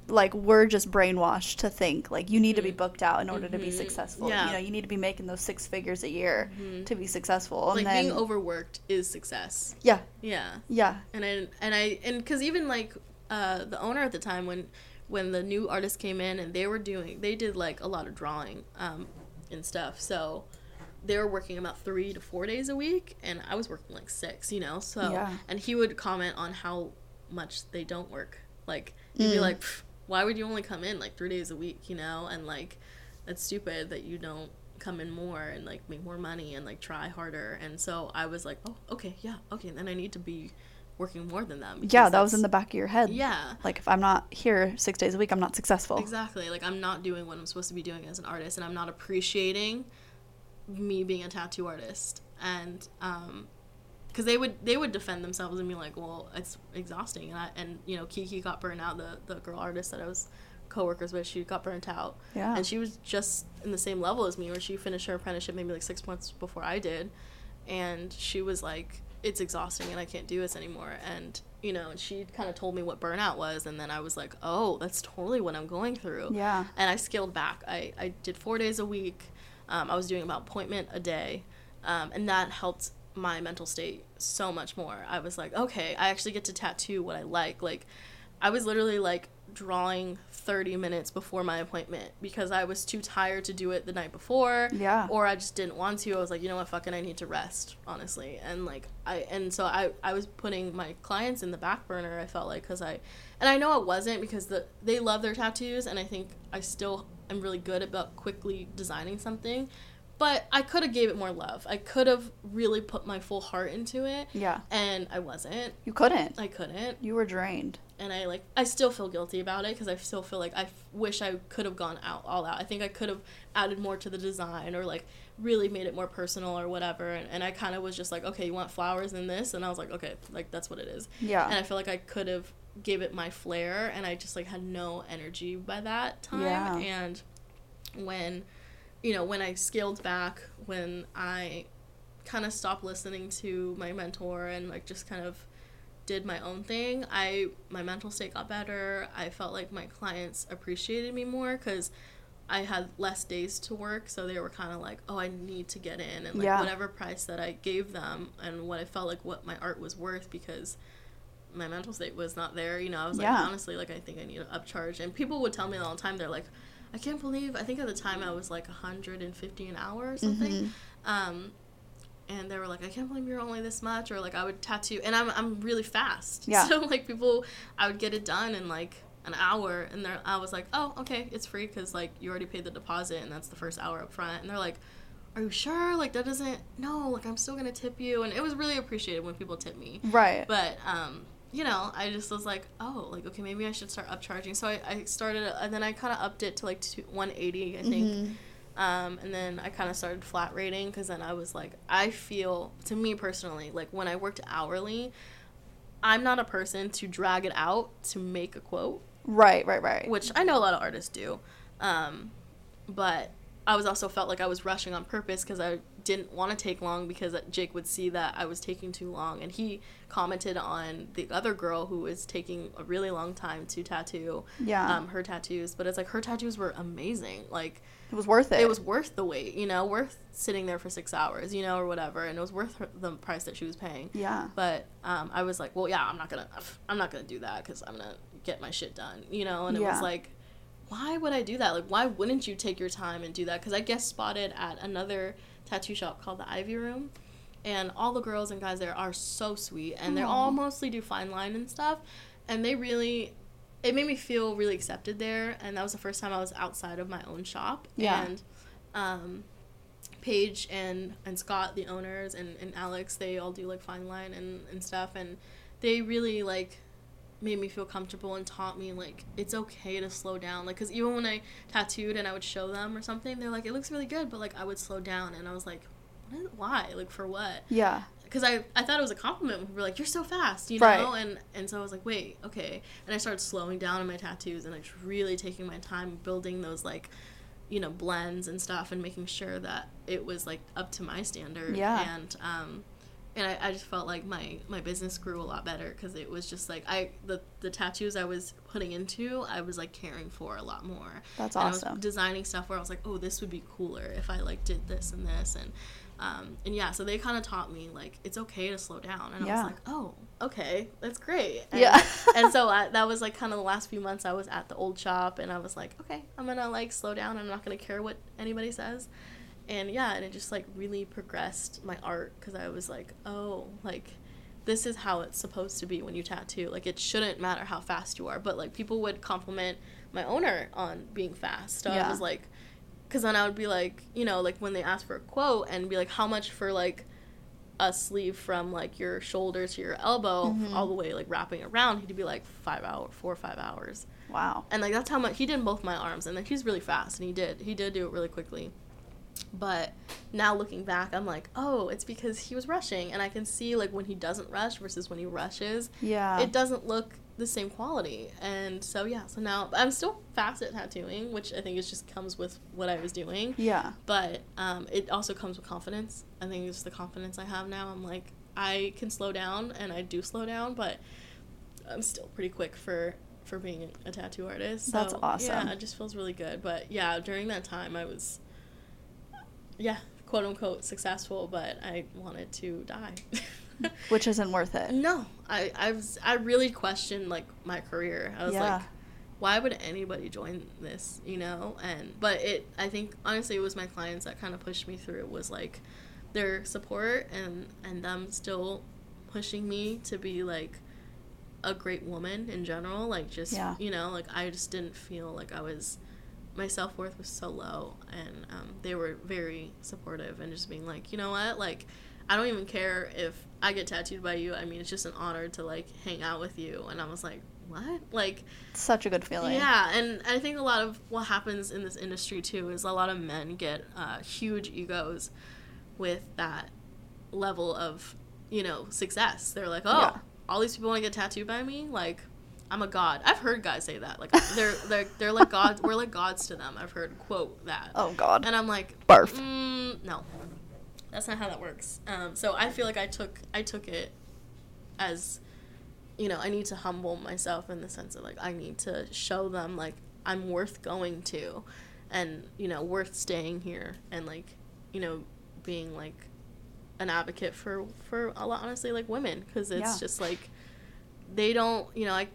like we're just brainwashed to think like you need to be booked out in order to be
Mhm.
successful.
Yeah.
You know, you need to be making those six figures a year
Mhm.
to be successful. And
Like,
then
being overworked is success.
Yeah.
Yeah.
Yeah.
and I and I and because even like uh, the owner at the time when when the new artists came in and they were doing they did like a lot of drawing um, and stuff. So they were working about three to four days a week and I was working like six you know? So
Yeah.
and he would comment on how much they don't work. Like he'd be
Mm.
like why would you only come in like three days a week you know? And like that's stupid that you don't come in more and like make more money and like try harder. And so I was like oh okay yeah okay then I need to be working more than them
Yeah, that was in the back of your head.
yeah
Like if I'm not here 6 days a week, I'm not successful.
exactly like I'm not doing what I'm supposed to be doing as an artist and I'm not appreciating me being a tattoo artist and um because they would they would defend themselves and be like well it's exhausting and I and you know Kiki got burnt out the the girl artist that I was coworkers with she got burnt out
Yeah.
and she was just in the same level as me where she finished her apprenticeship maybe like six months before i did and she was like it's exhausting and i can't do this anymore. And you know and she kind of told me what burnout was and then i was like oh that's totally what i'm going through.
Yeah.
and i scaled back. I, I did four days a week. Um, i was doing about appointment a day. Um, and that helped my mental state so much more. I was like okay i actually get to tattoo what i like. Like i was literally like drawing 30 minutes before my appointment because i was too tired to do it the night before.
Yeah.
or i just didn't want to. I was like you know what? Fucking i need to rest honestly. And like i and so i i was putting my clients in the back burner i felt like because i and i know it wasn't because the they love their tattoos and i think i still am really good about quickly designing something but i could have gave it more love. I could have really put my full heart into it.
Yeah.
and i wasn't.
You couldn't.
i couldn't.
You were drained.
And I like I still feel guilty about it because I still feel like I f- wish I could have gone out all out. I think I could have added more to the design or like really made it more personal or whatever. And, and I kind of was just like, okay, you want flowers in this, and I was like, okay, like that's what it is.
Yeah.
And I feel like I could have gave it my flair, and I just like had no energy by that time.
Yeah.
And when you know when I scaled back, when I kind of stopped listening to my mentor and like just kind of did my own thing i my mental state got better i felt like my clients appreciated me more because i had less days to work so they were kind of like oh i need to get in and like
Yeah.
whatever price that i gave them and what i felt like what my art was worth because my mental state was not there you know i was like honestly like i think i need to upcharge and people would tell me all the time they're like i can't believe i think at the time i was like 150 an hour or something
Mhm.
um, and they were like, I can't believe you're only this much, or like I would tattoo, and I'm I'm really fast.
Yeah.
So like people, I would get it done in like an hour, and they're I was like, oh okay, it's free because like you already paid the deposit, and that's the first hour up front, and they're like. Are you sure? Like that doesn't no, like I'm still gonna tip you and it was really appreciated when people tip me.
Right.
But um, you know, I just was like, oh, like okay, maybe I should start upcharging. So I, I started, and then I kind of upped it to like two, 180, I think.
Mhm.
Um, and then I kind of started flat rating because then I was like, I feel, to me personally, like when I worked hourly, I'm not a person to drag it out to make a quote,
Right, right, right.
which I know a lot of artists do. Um, but I was also felt like I was rushing on purpose because I didn't want to take long because Jake would see that I was taking too long, and he commented on the other girl who was taking a really long time to tattoo
Yeah.
um, her tattoos. But it's like her tattoos were amazing, like
it was worth it.
it was worth the wait, you know, worth sitting there for six hours, you know, or whatever, and it was worth her, the price that she was paying.
Yeah.
But um, I was like, well, yeah, I'm not gonna, I'm not gonna do that because I'm gonna get my shit done, you know. And it
Yeah.
was like, why would I do that? Like, why wouldn't you take your time and do that? Because I guess spotted at another tattoo shop called the Ivy Room, and all the girls and guys there are so sweet, and they all mostly do fine line and stuff, and they really. It made me feel really accepted there, and that was the first time I was outside of my own shop.
Yeah.
And um, Paige and, and Scott, the owners, and, and Alex, they all do like fine line and, and stuff. And they really like made me feel comfortable and taught me like it's okay to slow down. Like, cause even when I tattooed and I would show them or something, they're like, it looks really good, but like I would slow down. And I was like, why? Like, for what?
Yeah.
because I, I thought it was a compliment when people were like you're so fast you
Right.
know and and so I was like wait okay and I started slowing down in my tattoos and like really taking my time building those like you know blends and stuff and making sure that it was like up to my standard
Yeah.
and um and I, I just felt like my my business grew a lot better because it was just like I the the tattoos I was putting into I was like caring for a lot more
That's
and I
awesome.
was designing stuff where I was like, oh, this would be cooler if I like did this and this and um, and yeah, so they kind of taught me like it's okay to slow down, and I was like, oh, okay, that's great. And,
Yeah.
and so I, that was like kind of the last few months I was at the old shop, and I was like, okay, I'm gonna like slow down. I'm not gonna care what anybody says, and yeah, and it just like really progressed my art because I was like, oh, like this is how it's supposed to be when you tattoo. Like it shouldn't matter how fast you are, but like people would compliment my owner on being fast. So
Yeah.
I was like, because then I would be like, you know, like when they ask for a quote and be like, how much for like a sleeve from like your shoulder to your elbow
Mhm.
all the way like wrapping around, he'd be like five hour, four or five hours,
Wow.
and like that's how much he did both my arms, and like he's really fast, and he did he did do it really quickly. But now looking back, I'm like, oh, it's because he was rushing, and I can see like when he doesn't rush versus when he rushes,
Yeah.
it doesn't look the same quality. And so yeah, so now I'm still fast at tattooing, which I think is just comes with what I was doing.
yeah.
But um, it also comes with confidence. I think it's the confidence I have now. I'm like, I can slow down, and I do slow down, but I'm still pretty quick for for being a tattoo artist. So,
That's awesome.
Yeah, it just feels really good. But yeah, during that time, I was, yeah, quote unquote successful, but I wanted to die.
Which isn't worth it.
No, I I was I really questioned like my career. I was
Yeah.
like, why would anybody join this? You know, and but it I think honestly it was my clients that kind of pushed me through. It was like their support and and them still pushing me to be like a great woman in general. Like just
Yeah.
you know like I just didn't feel like I was my self worth was so low, and um, they were very supportive and just being like, you know what, like, I don't even care if I get tattooed by you. I mean, it's just an honor to like hang out with you. And I was like, what? Like,
Such a good feeling.
yeah. And I think a lot of what happens in this industry too is a lot of men get uh, huge egos with that level of, you know, success. They're like, oh,
Yeah.
all these people want to get tattooed by me, like. I'm a god. I've heard guys say that. Like they're they're they're like gods. We're like gods to them. I've heard quote that.
Oh God.
And I'm like,
Barf.
Mm, no, that's not how that works. Um, so I feel like I took I took it as, you know, I need to humble myself in the sense of like I need to show them like I'm worth going to, and you know worth staying here and like, you know, being like an advocate for for a lot honestly like women because it's
Yeah.
just like they don't you know I,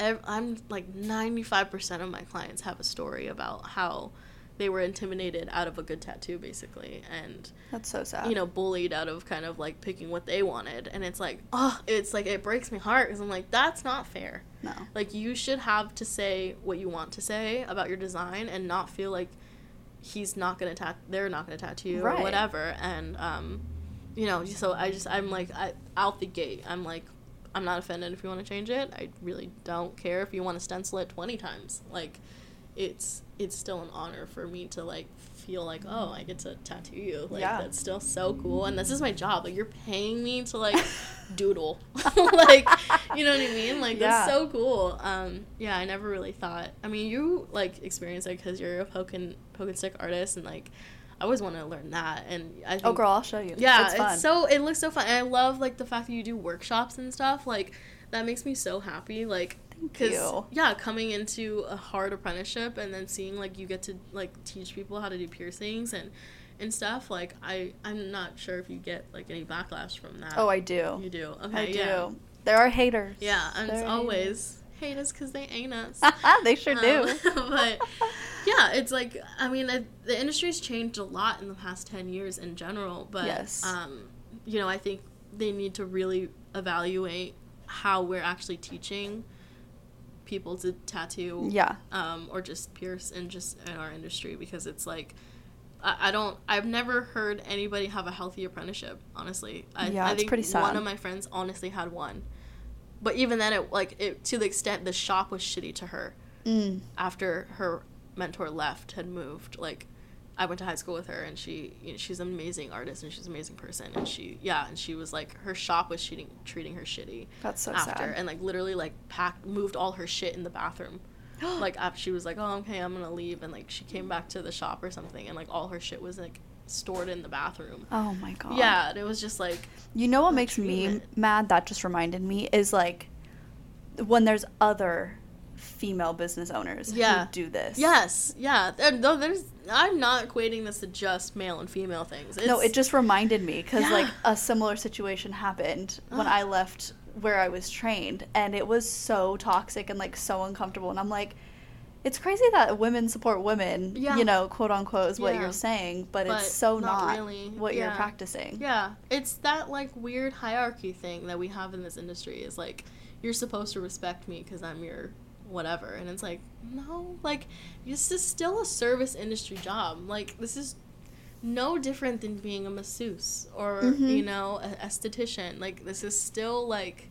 I, I'm like 95% of my clients have a story about how they were intimidated out of a good tattoo basically and
That's so sad.
you know bullied out of kind of like picking what they wanted and it's like oh it's like it breaks my heart because i'm like that's not fair
no.
like you should have to say what you want to say about your design and not feel like he's not gonna tat they're not gonna tattoo you
Right.
or whatever and um you know so i just i'm like I, out the gate i'm like i'm not offended if you want to change it. I really don't care if you want to stencil it 20 times. Like it's it's still an honor for me to like feel like oh i get to tattoo you. Like
Yeah.
that's still so cool. And this is my job. Like you're paying me to like doodle. Like you know what i mean? Like
Yeah.
that's so cool. Um yeah i never really thought i mean you like experience it because you're a poke and poke and stick artist and like i always want to learn that and i oh, think
Oh girl, I'll show you.
yeah,
it's
it's, so it looks so fun. And I love like the fact that you do workshops and stuff. Like that makes me so happy. Like
Thank you.
yeah, coming into a hard apprenticeship and then seeing like you get to like teach people how to do piercings and and stuff. Like I I'm not sure if you get like any backlash from that.
Oh, I do.
you do. Okay,
I do.
yeah.
There are haters.
Yeah, and it's
There are
always hate us because they ain't us.
they sure do.
Um, but yeah, it's like I mean it, the industry's changed a lot in the past ten years in general. But
Yes.
um, you know, I think they need to really evaluate how we're actually teaching people to tattoo
Yeah.
um, or just pierce in just in our industry because it's like I, I don't I've never heard anybody have a healthy apprenticeship honestly I,
Yeah,
I
it's
think
pretty sad.
one of my friends honestly had one but even then it like it to the extent the shop was shitty to her
Mm.
after her mentor left had moved like I went to high school with her and she you know, she's an amazing artist and she's an amazing person and she yeah and she was like her shop was treating treating her shitty
That's so
after
sad.
and like literally like packed moved all her shit in the bathroom like after she was like oh okay i'm gonna leave and like she came back to the shop or something and like all her shit was like stored in the bathroom
oh my god.
yeah and it was just like
You know what makes me mad? That just reminded me is like when there's other female business owners
Yeah.
who do this.
yes yeah no, there's i'm not equating this to just male and female things
no, it just reminded me because like a similar situation happened when. I left where I was trained, and it was so toxic and like so uncomfortable. And I'm like, it's crazy that women support women,
Yeah.
you know, quote unquote is what
Yeah.
you're saying, but,
But
it's so
not
not,
really.
what you're practicing.
Yeah, it's that like weird hierarchy thing that we have in this industry. Is like you're supposed to respect me because I'm your whatever, and it's like no, like this is still a service industry job. Like this is no different than being a masseuse or
Mhm.
you know an esthetician. Like this is still like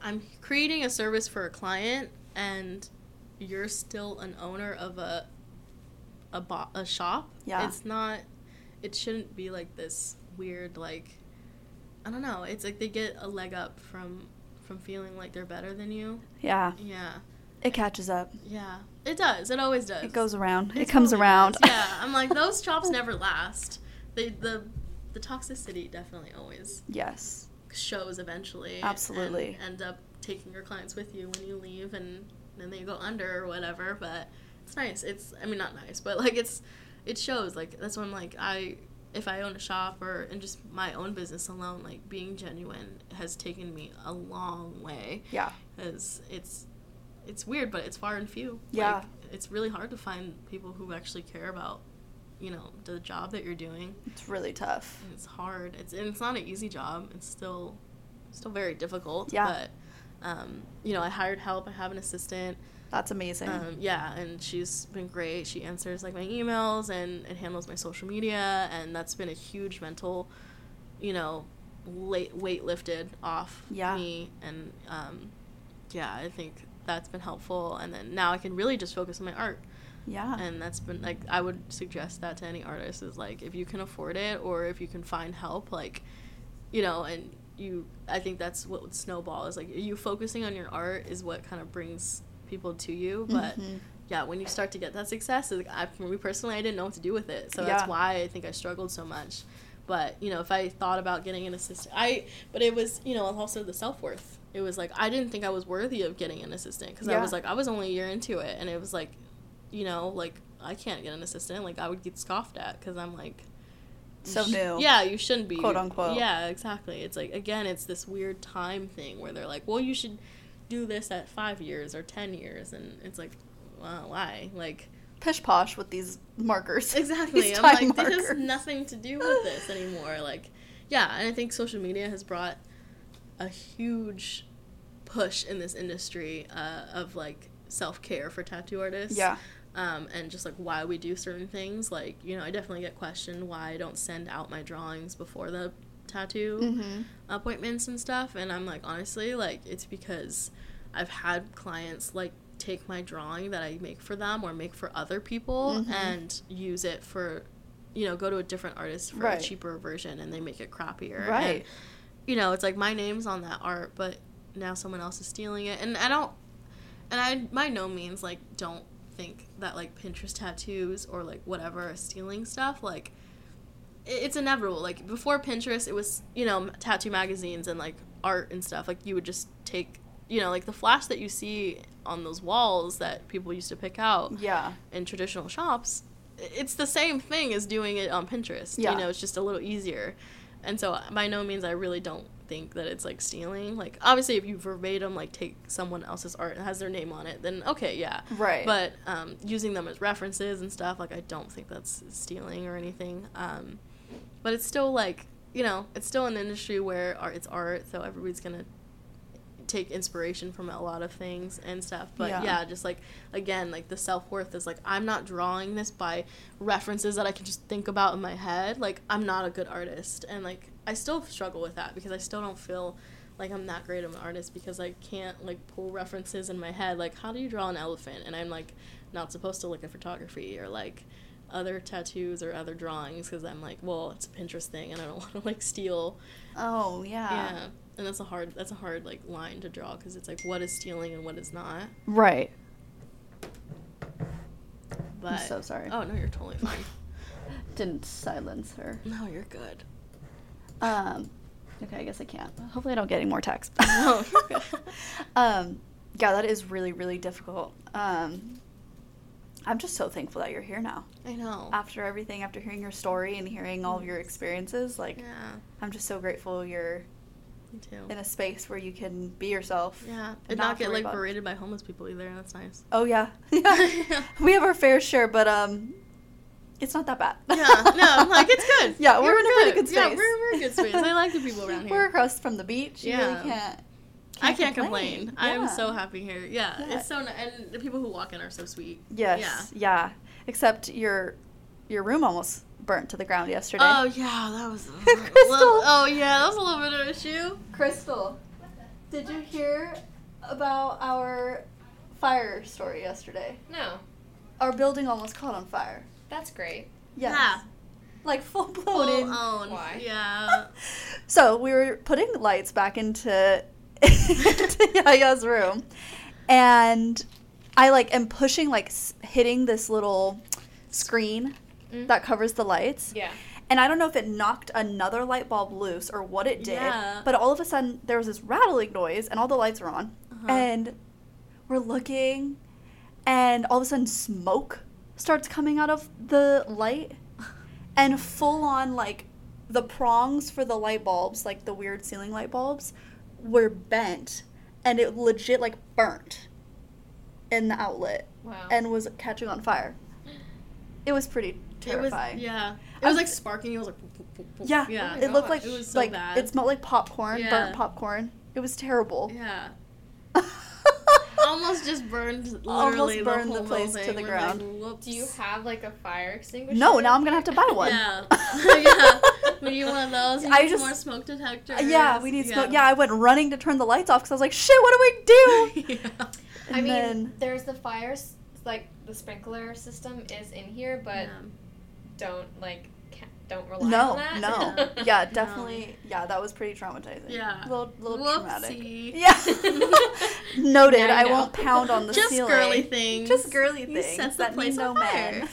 I'm creating a service for a client, and you're still an owner of a a, bo- a shop.
Yeah.
It's not it shouldn't be like this weird like I don't know. It's like they get a leg up from from feeling like they're better than you.
Yeah,
Yeah.
it catches up.
Yeah. It does. It always does.
It goes around.
It
It comes around.
does. Yeah. I'm like those jobs never last. They the the toxicity definitely always
yes.
shows eventually.
Absolutely.
End up taking your clients with you when you leave and then they go under or whatever, but it's nice. It's I mean not nice, but like it's it shows like that's when like I if I own a shop or in just my own business alone, like being genuine has taken me a long way
Yeah.
because it's it's weird, but it's far and few.
Yeah.
Like, it's really hard to find people who actually care about, you know, the job that you're doing.
It's really tough.
And it's hard. It's and it's not an easy job. It's still still very difficult.
Yeah.
But um, you know, I hired help. I have an assistant.
That's amazing.
Um, yeah, and she's been great. She answers like my emails and, and handles my social media, and that's been a huge mental, you know, late weight lifted off
Yeah.
me. And um, yeah, I think that's been helpful. And then now I can really just focus on my art,
yeah.
and that's been like I would suggest that to any artist is like if you can afford it or if you can find help, like, you know, and you. I think that's what would snowball is like you focusing on your art is what kind of brings people to you, but
Mhm.
yeah, when you start to get that success, like, I, for me personally, I didn't know what to do with it. So
Yeah.
that's why I think I struggled so much. But you know, if I thought about getting an assistant, I but it was you know also the self worth. It was like I didn't think I was worthy of getting an assistant because I was like I was only a year into it, and it was like, you know, like I can't get an assistant. Like I would get scoffed at because I'm like.
So new.
Yeah, you shouldn't be.
Quote, unquote.
Yeah, exactly. It's like again, it's this weird time thing where they're like, well, you should do this at five years or ten years, and it's like, well, why? Like,
Pish posh with these markers.
exactly.
These
I'm like,
time
this has
markers.
nothing to do with this anymore. Like, yeah, and I think social media has brought a huge push in this industry uh, of like self care for tattoo artists.
Yeah.
Um, and just like why we do certain things. Like, you know, I definitely get questioned why I don't send out my drawings before the tattoo
Mm-hmm.
appointments and stuff and i'm like honestly like it's because i've had clients like take my drawing that i make for them or make for other people
Mhm.
and use it for you know go to a different artist for
Right.
a cheaper version and they make it crappier
Right.
and, you know it's like my name's on that art but now someone else is stealing it and i don't and i by no means like don't think that like pinterest tattoos or like whatever stealing stuff like it's inevitable. Like before Pinterest, it was you know tattoo magazines and like art and stuff. Like you would just take you know like the flash that you see on those walls that people used to pick out
Yeah.
in traditional shops. It's the same thing as doing it on Pinterest.
Yeah.
You know, it's just a little easier. and so by no means I really don't think that it's like stealing. Like obviously, if you verbatim like take someone else's art and has their name on it, then okay, yeah.
Right.
But um, using them as references and stuff, like I don't think that's stealing or anything. Um, but it's still like you know, it's still an industry where art it's art, so everybody's gonna take inspiration from a lot of things and stuff. But
Yeah.
yeah, just like again, like the self worth is like I'm not drawing this by references that I can just think about in my head. Like I'm not a good artist, and like I still struggle with that because I still don't feel like I'm that great of an artist because I can't like pull references in my head. Like how do you draw an elephant? And I'm like not supposed to look at photography or like other tattoos or other drawings because I'm like, well, it's a Pinterest thing and I don't want to like steal
oh yeah.
yeah, and that's a hard that's a hard like line to draw because it's like what is stealing and what is not.
Right.
But
I'm so sorry.
Oh no, you're totally fine.
Didn't silence her.
no, you're good.
Um. Okay, I guess I can't. Hopefully, I don't get any more texts.
No,
um. Yeah, that is really really difficult. Um. I'm just so thankful that you're here now.
I know.
After everything, after hearing your story and hearing all of your experiences, like
yeah,
I'm just so grateful you're in a space where you can be yourself.
Yeah,
and
and
not
not get like berated by homeless people either. That's nice.
Oh yeah, yeah. we have our fair share, but um, it's not that bad.
yeah, no, like it's good.
Yeah, we're
You're
in a pretty good
Yeah,
space.
we're, we're in a good space. I like the people around here.
We're across from the beach. You
Yeah.
really can't.
I can't complain. I am so happy here. Yeah,
Yeah.
it's so and the people who walk in are so sweet.
Yes. Yeah. Except your your room almost burnt to the ground yesterday.
Oh yeah, that was.
Crystal.
little- oh yeah, that was a little bit of an issue.
Crystal, did you hear about our fire story yesterday?
No,
Our building almost caught on fire.
That's great.
Yes.
Yeah.
Like full blown
Full
in.
on.
Why?
Yeah.
So we were putting lights back into, into Yaya's room, and I like am pushing like s- hitting this little screen
Mm.
that covers the lights,
Yeah.
and I don't know if it knocked another light bulb loose or what it did,
Yeah.
but all of a sudden there was this rattling noise, and all the lights were on,
Uh-huh.
and we're looking, and all of a sudden smoke starts coming out of the light and full on like the prongs for the light bulbs, like the weird ceiling light bulbs, were bent and it legit like burnt in the outlet
Wow.
and was catching on fire. It was pretty terrifying.
It was, yeah. It was like sparking. It was like.
Yeah,
Yeah.
my
it looked like.
It was so
like
bad.
it smelled like popcorn,
Yeah.
burnt popcorn. It was terrible.
Yeah. Almost just burned literally
Almost burned the
whole
place to the ground.
Like,
Do you have like a fire extinguisher?
no, now I'm gonna have to buy one.
Yeah. yeah. We need one of those. We
I
need some
just-
more smoke detectors.
yeah, we need smoke. Yeah, I went running to turn the lights off because I was like, shit, what do we do?
yeah.
And
I mean,
then
there's the fire, like the sprinkler system is in here, but don't like ca- don't rely
no,
on that.
no, yeah, definitely, yeah, that was pretty traumatizing.
Yeah.
a little, little traumatic.
Whoopsie.
Yeah, noted.
Now you
I won't pound on the
Just
ceiling.
girly things.
Just girly
You
things
set the
that
place
need no
on fire.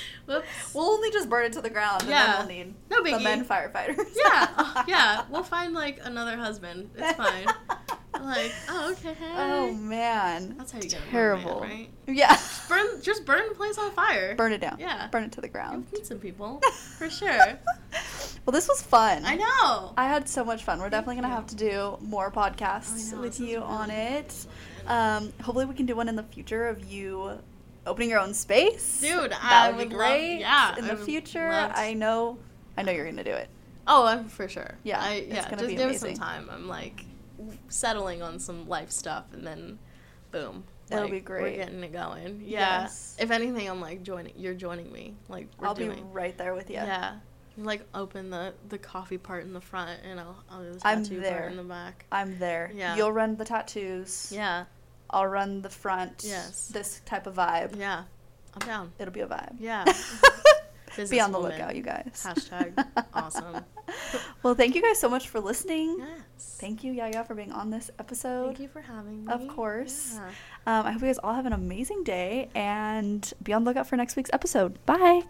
Whoops.
we'll only just burn it to the ground,
Yeah.
and then we'll need
No
the men firefighters.
Yeah. Yeah. We'll find like another husband. It's fine. like, oh okay.
Oh man,
That's how you get
terrible.
man, right?
Yeah,
Burn, just burn the place on fire.
burn it down.
Yeah.
burn it to the ground.
You'll meet some people for sure.
well, this was fun.
I know.
I had so much fun. We're definitely gonna
you.
have to do more podcasts
know,
with you
is
on it. Um, hopefully, we can do one in the future of you opening your own space.
Dude,
that
I
would be
would love- yeah,
in
I
the future, I know, I know you're gonna do it.
Oh, I'm for sure.
Yeah,
I,
it's
yeah.
gonna
just
be
give
amazing.
it some time. I'm like settling on some life stuff, and then, boom.
It'll
like,
be great.
We're getting it going. Yeah.
Yes.
If anything, I'm like joining. You're joining me. Like we're
I'll
doing.
be right there with you.
Yeah. Like open the the coffee part in the front, and I'll I'll do the tattoo part in the back.
I'm there.
Yeah.
You'll run the tattoos.
Yeah.
I'll run the front.
Yes.
This type of vibe.
Yeah. I'm down.
It'll be a vibe.
Yeah.
be on the
Businesswoman.
lookout, you guys.
Hashtag awesome.
well, thank you guys so much for listening.
Yes.
Thank you, Yaya, for being on this episode.
Thank you for having me.
Of course.
Yeah.
Um, I hope you guys all have an amazing day and be on the lookout for next week's episode. Bye.